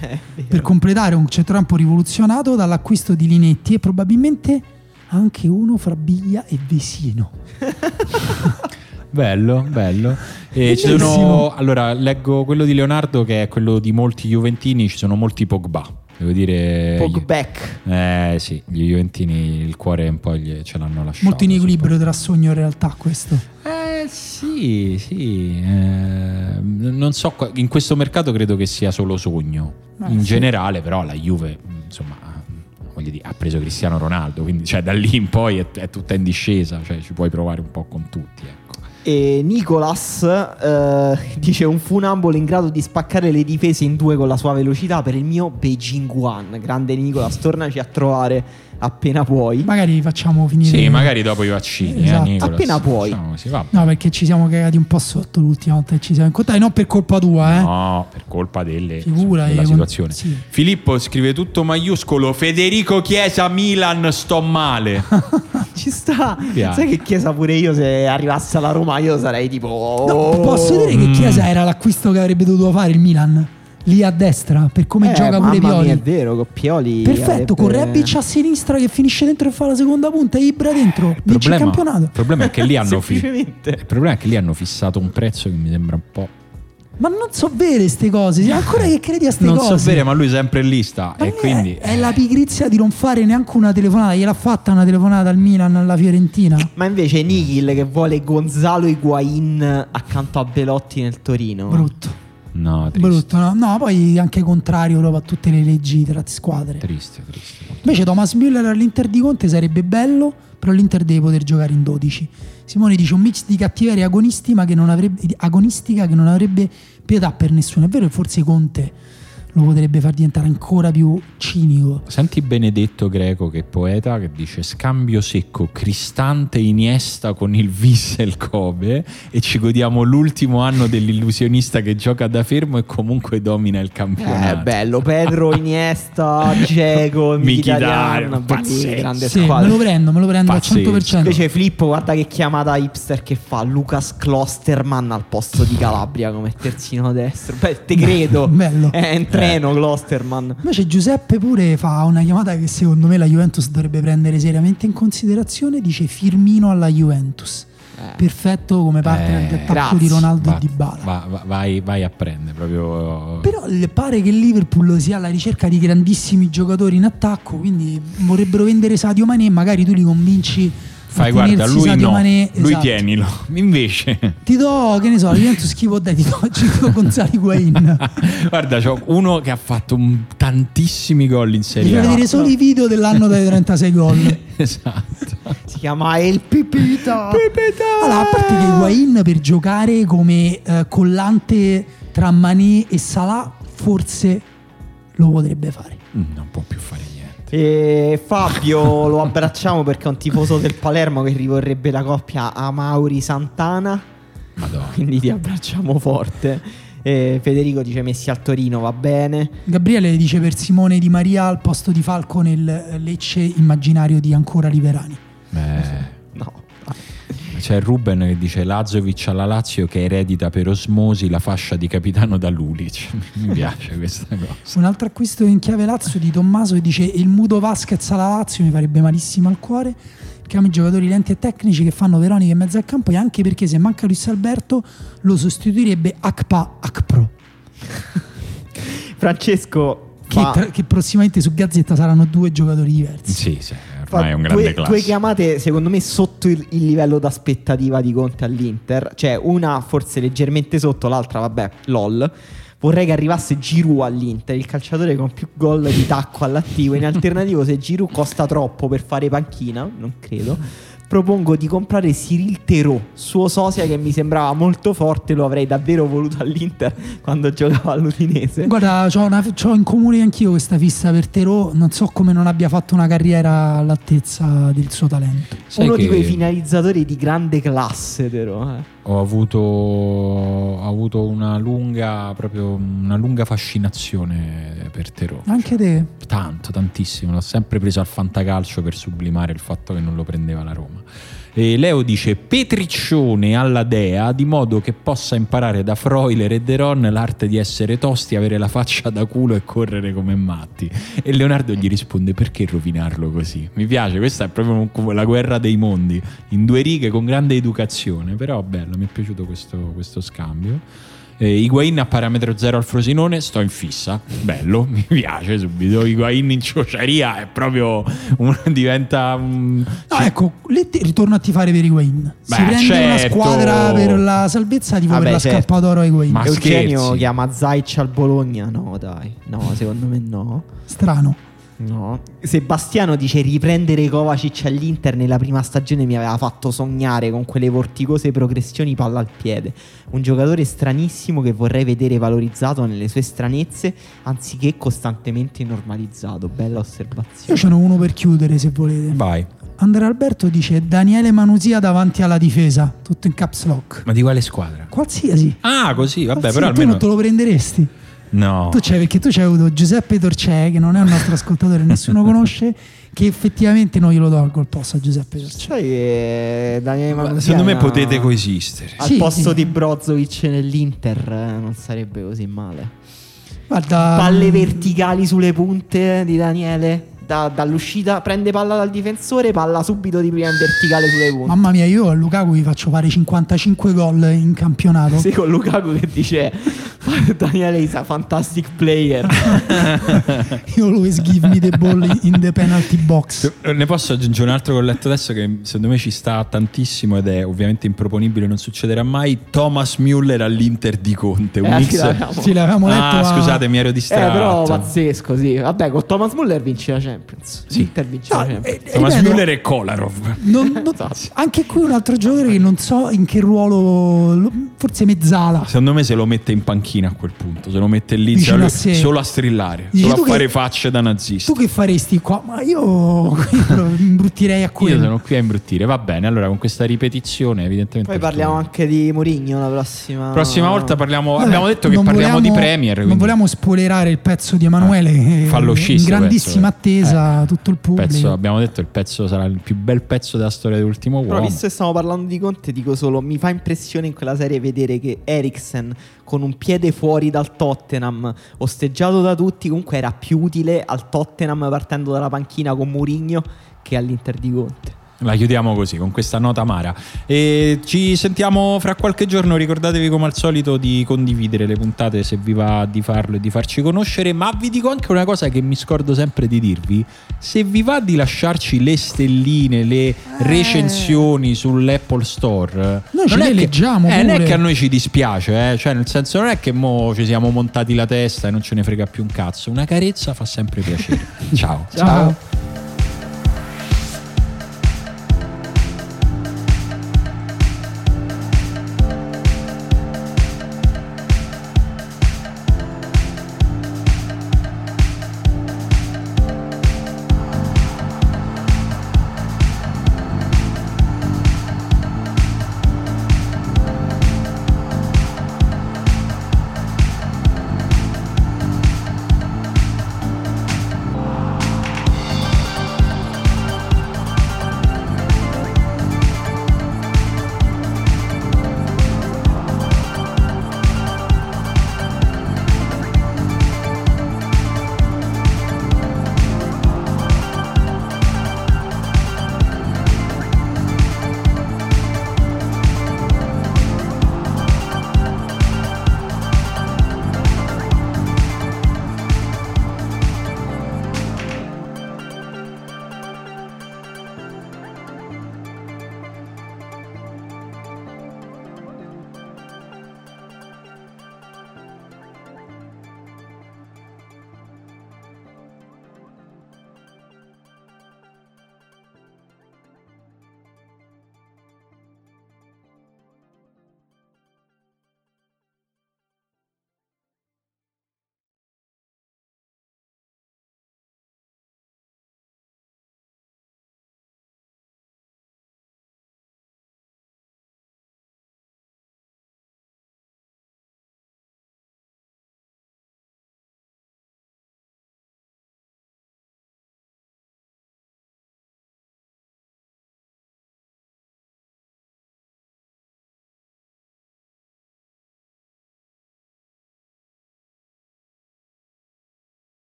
[laughs] per completare un centrocampo rivoluzionato dall'acquisto di Linetti e probabilmente anche uno fra Biglia e Vesino. [laughs] Bello, bello. E ci sono, allora, leggo quello di Leonardo che è quello di molti Juventini, ci sono molti Pogba. Devo dire... Pogback. Eh sì, gli Juventini il cuore un po' gli- ce l'hanno lasciato. Molto in equilibrio tra sogno e realtà questo. Eh sì, sì. eh, non so, in questo mercato credo che sia solo sogno. Eh, in sì. generale, però, la Juve, insomma, voglio dire, ha preso Cristiano Ronaldo, quindi cioè, da lì in poi è, è tutta in discesa, cioè ci puoi provare un po' con tutti. Ecco. E Nicolas eh, [laughs] dice un funambolo in grado di spaccare le difese in due con la sua velocità per il mio Beijing One. Grande Nicolas, tornaci a trovare appena puoi. Magari facciamo finire. Sì, magari dopo i vaccini, Esatto. eh, Nicolas. Appena puoi. Così. No, perché ci siamo cagati un po' sotto l'ultima volta che ci siamo incontrati, non per colpa tua, eh. No, per colpa delle, Figura, della eh, situazione. sì. Filippo scrive tutto maiuscolo: Federico Chiesa Milan, sto male. [laughs] Ci sta. piace. Sai che Chiesa pure io se arrivasse alla Roma io sarei tipo... No, oh. posso dire che Mm. Chiesa era l'acquisto che avrebbe dovuto fare il Milan? Lì a destra, per come Eh, gioca pure Pioli. mia, è vero, con Pioli Perfetto, con avrebbe- Rebic a sinistra che finisce dentro e fa la seconda punta e Ibra dentro, vince il campionato. il problema è che lì [laughs] hanno fi- Semplicemente. il problema è che lì hanno fissato un prezzo che mi sembra un po'. Ma non so vere queste cose, ancora che credi a queste non cose. so vero, ma lui sempre lì sta. Ma e è- quindi è la pigrizia di non fare neanche una telefonata. Gliel'ha fatta una telefonata al Milan, alla Fiorentina. Ma invece Nikhil che vuole Gonzalo Higuain accanto a Belotti nel Torino. Brutto. No, triste. Brutto, no? No, poi anche contrario proprio a tutte le leggi tra squadre. Triste, triste. Invece Thomas Müller all'Inter di Conte sarebbe bello, però l'Inter deve poter giocare in 12. Simone dice un mix di cattiveria agonistica che non avrebbe, agonistica che non avrebbe pietà per nessuno. È vero che forse Conte lo potrebbe far diventare ancora più cinico. Senti Benedetto Greco che è poeta che dice scambio secco Cristante Iniesta con il Vissel Kobe e ci godiamo l'ultimo anno dell'illusionista che gioca da fermo e comunque domina il Eh, campionato. bello, Pedro, [laughs] Iniesta, Dzeko, Mkhitaryan, grande Sì, squadra. me lo prendo, me lo prendo Pazzesco. al 100%. Invece Filippo, guarda che chiamata hipster che fa Lucas Klosterman al posto di Calabria come terzino destro. Beh, te credo. [laughs] Bello. È in treno Klosterman. Invece Giuseppe pure fa una chiamata che secondo me la Juventus dovrebbe prendere seriamente in considerazione, dice Firmino alla Juventus. Eh. Perfetto come partner Eh, d'attacco grazie. di Ronaldo Va- e Di Bala. va- va- vai, vai a prendere proprio. Però le pare che il Liverpool sia alla ricerca di grandissimi giocatori in attacco, quindi vorrebbero vendere Sadio Mané e magari tu li convinci Fai guarda, lui no, Mané. lui esatto. tienilo. [laughs] Invece, Ti do, che ne so, chi può dare? Ti do, ci do Gonzalo Higuain. guarda, c'ho uno che ha fatto un- tantissimi gol in Devi Serie A. vedere solo i video dell'anno dai 36 gol. [laughs] Esatto. Si chiama El Pipita. Allora, a parte che Higuain per giocare come eh, collante tra Mané e Salah forse lo potrebbe fare. Mm, Non può più fare. E Fabio lo abbracciamo perché è un tifoso del Palermo che rivorrebbe la coppia Amauri Santana. Madonna. Quindi ti abbracciamo forte. E Federico dice Messi al Torino va bene. Gabriele dice per Simone Di Maria al posto di Falco nel Lecce immaginario di ancora Liverani. Eh. C'è Ruben che dice Lazovic alla Lazio che eredita per osmosi la fascia di capitano da Lulic. [laughs] Mi piace questa cosa. Un altro acquisto in chiave Lazio di Tommaso che dice il Mudo Vasquez alla Lazio mi farebbe malissimo al cuore. Perché amo i giocatori lenti e tecnici che fanno Veronica in mezzo al campo e anche perché se manca Luis Alberto lo sostituirebbe Akpa Akpro. Francesco Che, fa- tra- che prossimamente su Gazzetta saranno due giocatori diversi. Sì, sì, fa ormai è un grande due, due chiamate secondo me sotto il, il livello d'aspettativa di Conte all'Inter. Cioè una forse leggermente sotto, l'altra vabbè, lol. Vorrei che arrivasse Giroud all'Inter, il calciatore con più gol di tacco all'attivo. In [laughs] alternativo, se Giroud costa troppo per fare panchina, non credo, propongo di comprare Cyril Terò, suo sosia che mi sembrava molto forte, lo avrei davvero voluto all'Inter [laughs] quando giocava all'Udinese. Guarda, c'ho in comune anch'io questa fissa per Terò. Non so come non abbia fatto una carriera all'altezza del suo talento. Sai Uno che di quei finalizzatori di grande classe, Terò. Eh. Ho avuto, ho avuto una lunga proprio una lunga fascinazione per Terò. Anche te. Tanto, tantissimo. L'ho sempre preso al fantacalcio per sublimare il fatto che non lo prendeva la Roma. E Leo dice Petriccione alla Dea di modo che possa imparare da Freuler e Deron l'arte di essere tosti, avere la faccia da culo e correre come matti. E Leonardo gli risponde perché rovinarlo così? Mi piace, questa è proprio la guerra dei mondi, in due righe con grande educazione, però bello, mi è piaciuto questo, questo scambio. Eh, Higuain a parametro zero al Frosinone, sto in fissa, bello, [laughs] mi piace subito. Higuain in ciociaria è proprio un- [laughs] diventa un... No, ecco, lì ti- ritorno a tifare per Higuain. Si Beh, prende una certo. squadra per la salvezza, tipo Vabbè, per la certo. scappa d'oro Higuain. Ma- Eugenio scherzi. chiama Zaic al Bologna? No, dai. No, secondo me no. Strano. No. Sebastiano dice riprendere Kovacic all'Inter nella prima stagione mi aveva fatto sognare con quelle vorticose progressioni palla al piede. Un giocatore stranissimo che vorrei vedere valorizzato nelle sue stranezze anziché costantemente normalizzato. Bella Io osservazione. ce n'ho uno per chiudere se volete. Vai. Andrea Alberto dice Daniele Manusia davanti alla difesa, tutto in caps lock. Ma di quale squadra? Qualsiasi. Ah, così, vabbè, Qualsiasi, però tu almeno... non te lo prenderesti. No. Tu c'hai perché tu c'hai avuto Giuseppe Torcè, che non è un nostro ascoltatore, nessuno conosce, che effettivamente non glielo tolgo il posto a Giuseppe Torcè. Sai che Daniele Ma Manusiana Secondo me potete coesistere. Al Sì, posto sì. di Brozovic nell'Inter eh, non sarebbe così male. Guarda, Palle verticali sulle punte di Daniele. Da- dall'uscita, prende palla dal difensore, palla subito di prima in verticale sulle punte. Mamma mia, io a Lukaku vi faccio fare 55 gol in campionato. Sì, con Lukaku che dice Daniele is a fantastic player. [laughs] You always give me the ball in the penalty box. Ne posso aggiungere un altro che ho letto adesso che secondo me ci sta tantissimo ed è ovviamente improponibile, non succederà mai. Thomas Müller all'Inter di Conte. Un Eh, mix- sì, l'avevamo. Sì, l'avevamo letto. Ah, a- scusate, mi ero Eh, distratto. però pazzesco, sì. Vabbè, con Thomas Muller vince la Champions. Sì. Inter vince No, la Champions. eh, Thomas ripeto, Müller e Kolarov. non- non- Esatto. anche qui un altro giocatore che non so in che ruolo, lo- forse mezzala. Secondo me se lo mette in panchina a quel punto, se lo mette lì a sé. solo a strillare, Dici solo a che- fare facce da nazista. Tu che faresti qua? Ma io, [laughs] io imbruttirei a Io quello. sono qui a imbruttire, va bene. Allora, con questa ripetizione, evidentemente. Poi parliamo anche di Mourinho la prossima. Prossima volta parliamo. Vabbè, abbiamo detto che non parliamo vogliamo- di Premier. Non quindi vogliamo spoilerare il pezzo di Emanuele. che fallo In grandissima pezzo, eh. tutto il pubblico. pezzo, abbiamo detto il pezzo sarà il più bel pezzo della storia dell'ultimo Però uomo. visto che stiamo parlando di Conte, dico solo: mi fa impressione in quella serie vedere che Eriksen, con un piede fuori dal Tottenham, osteggiato da tutti, comunque era più utile al Tottenham partendo dalla panchina con Mourinho che all'Inter di Conte. La chiudiamo così, con questa nota amara. E ci sentiamo fra qualche giorno. Ricordatevi come al solito di condividere le puntate se vi va di farlo e di farci conoscere. Ma vi dico anche una cosa che mi scordo sempre di dirvi. Se vi va di lasciarci le stelline, le recensioni sull'Apple Store, Noi ce non le è che- leggiamo eh, non è che a noi ci dispiace, eh. cioè nel senso non è che mo ci siamo montati la testa e non ce ne frega più un cazzo. Una carezza fa sempre piacere. [laughs] Ciao. Ciao.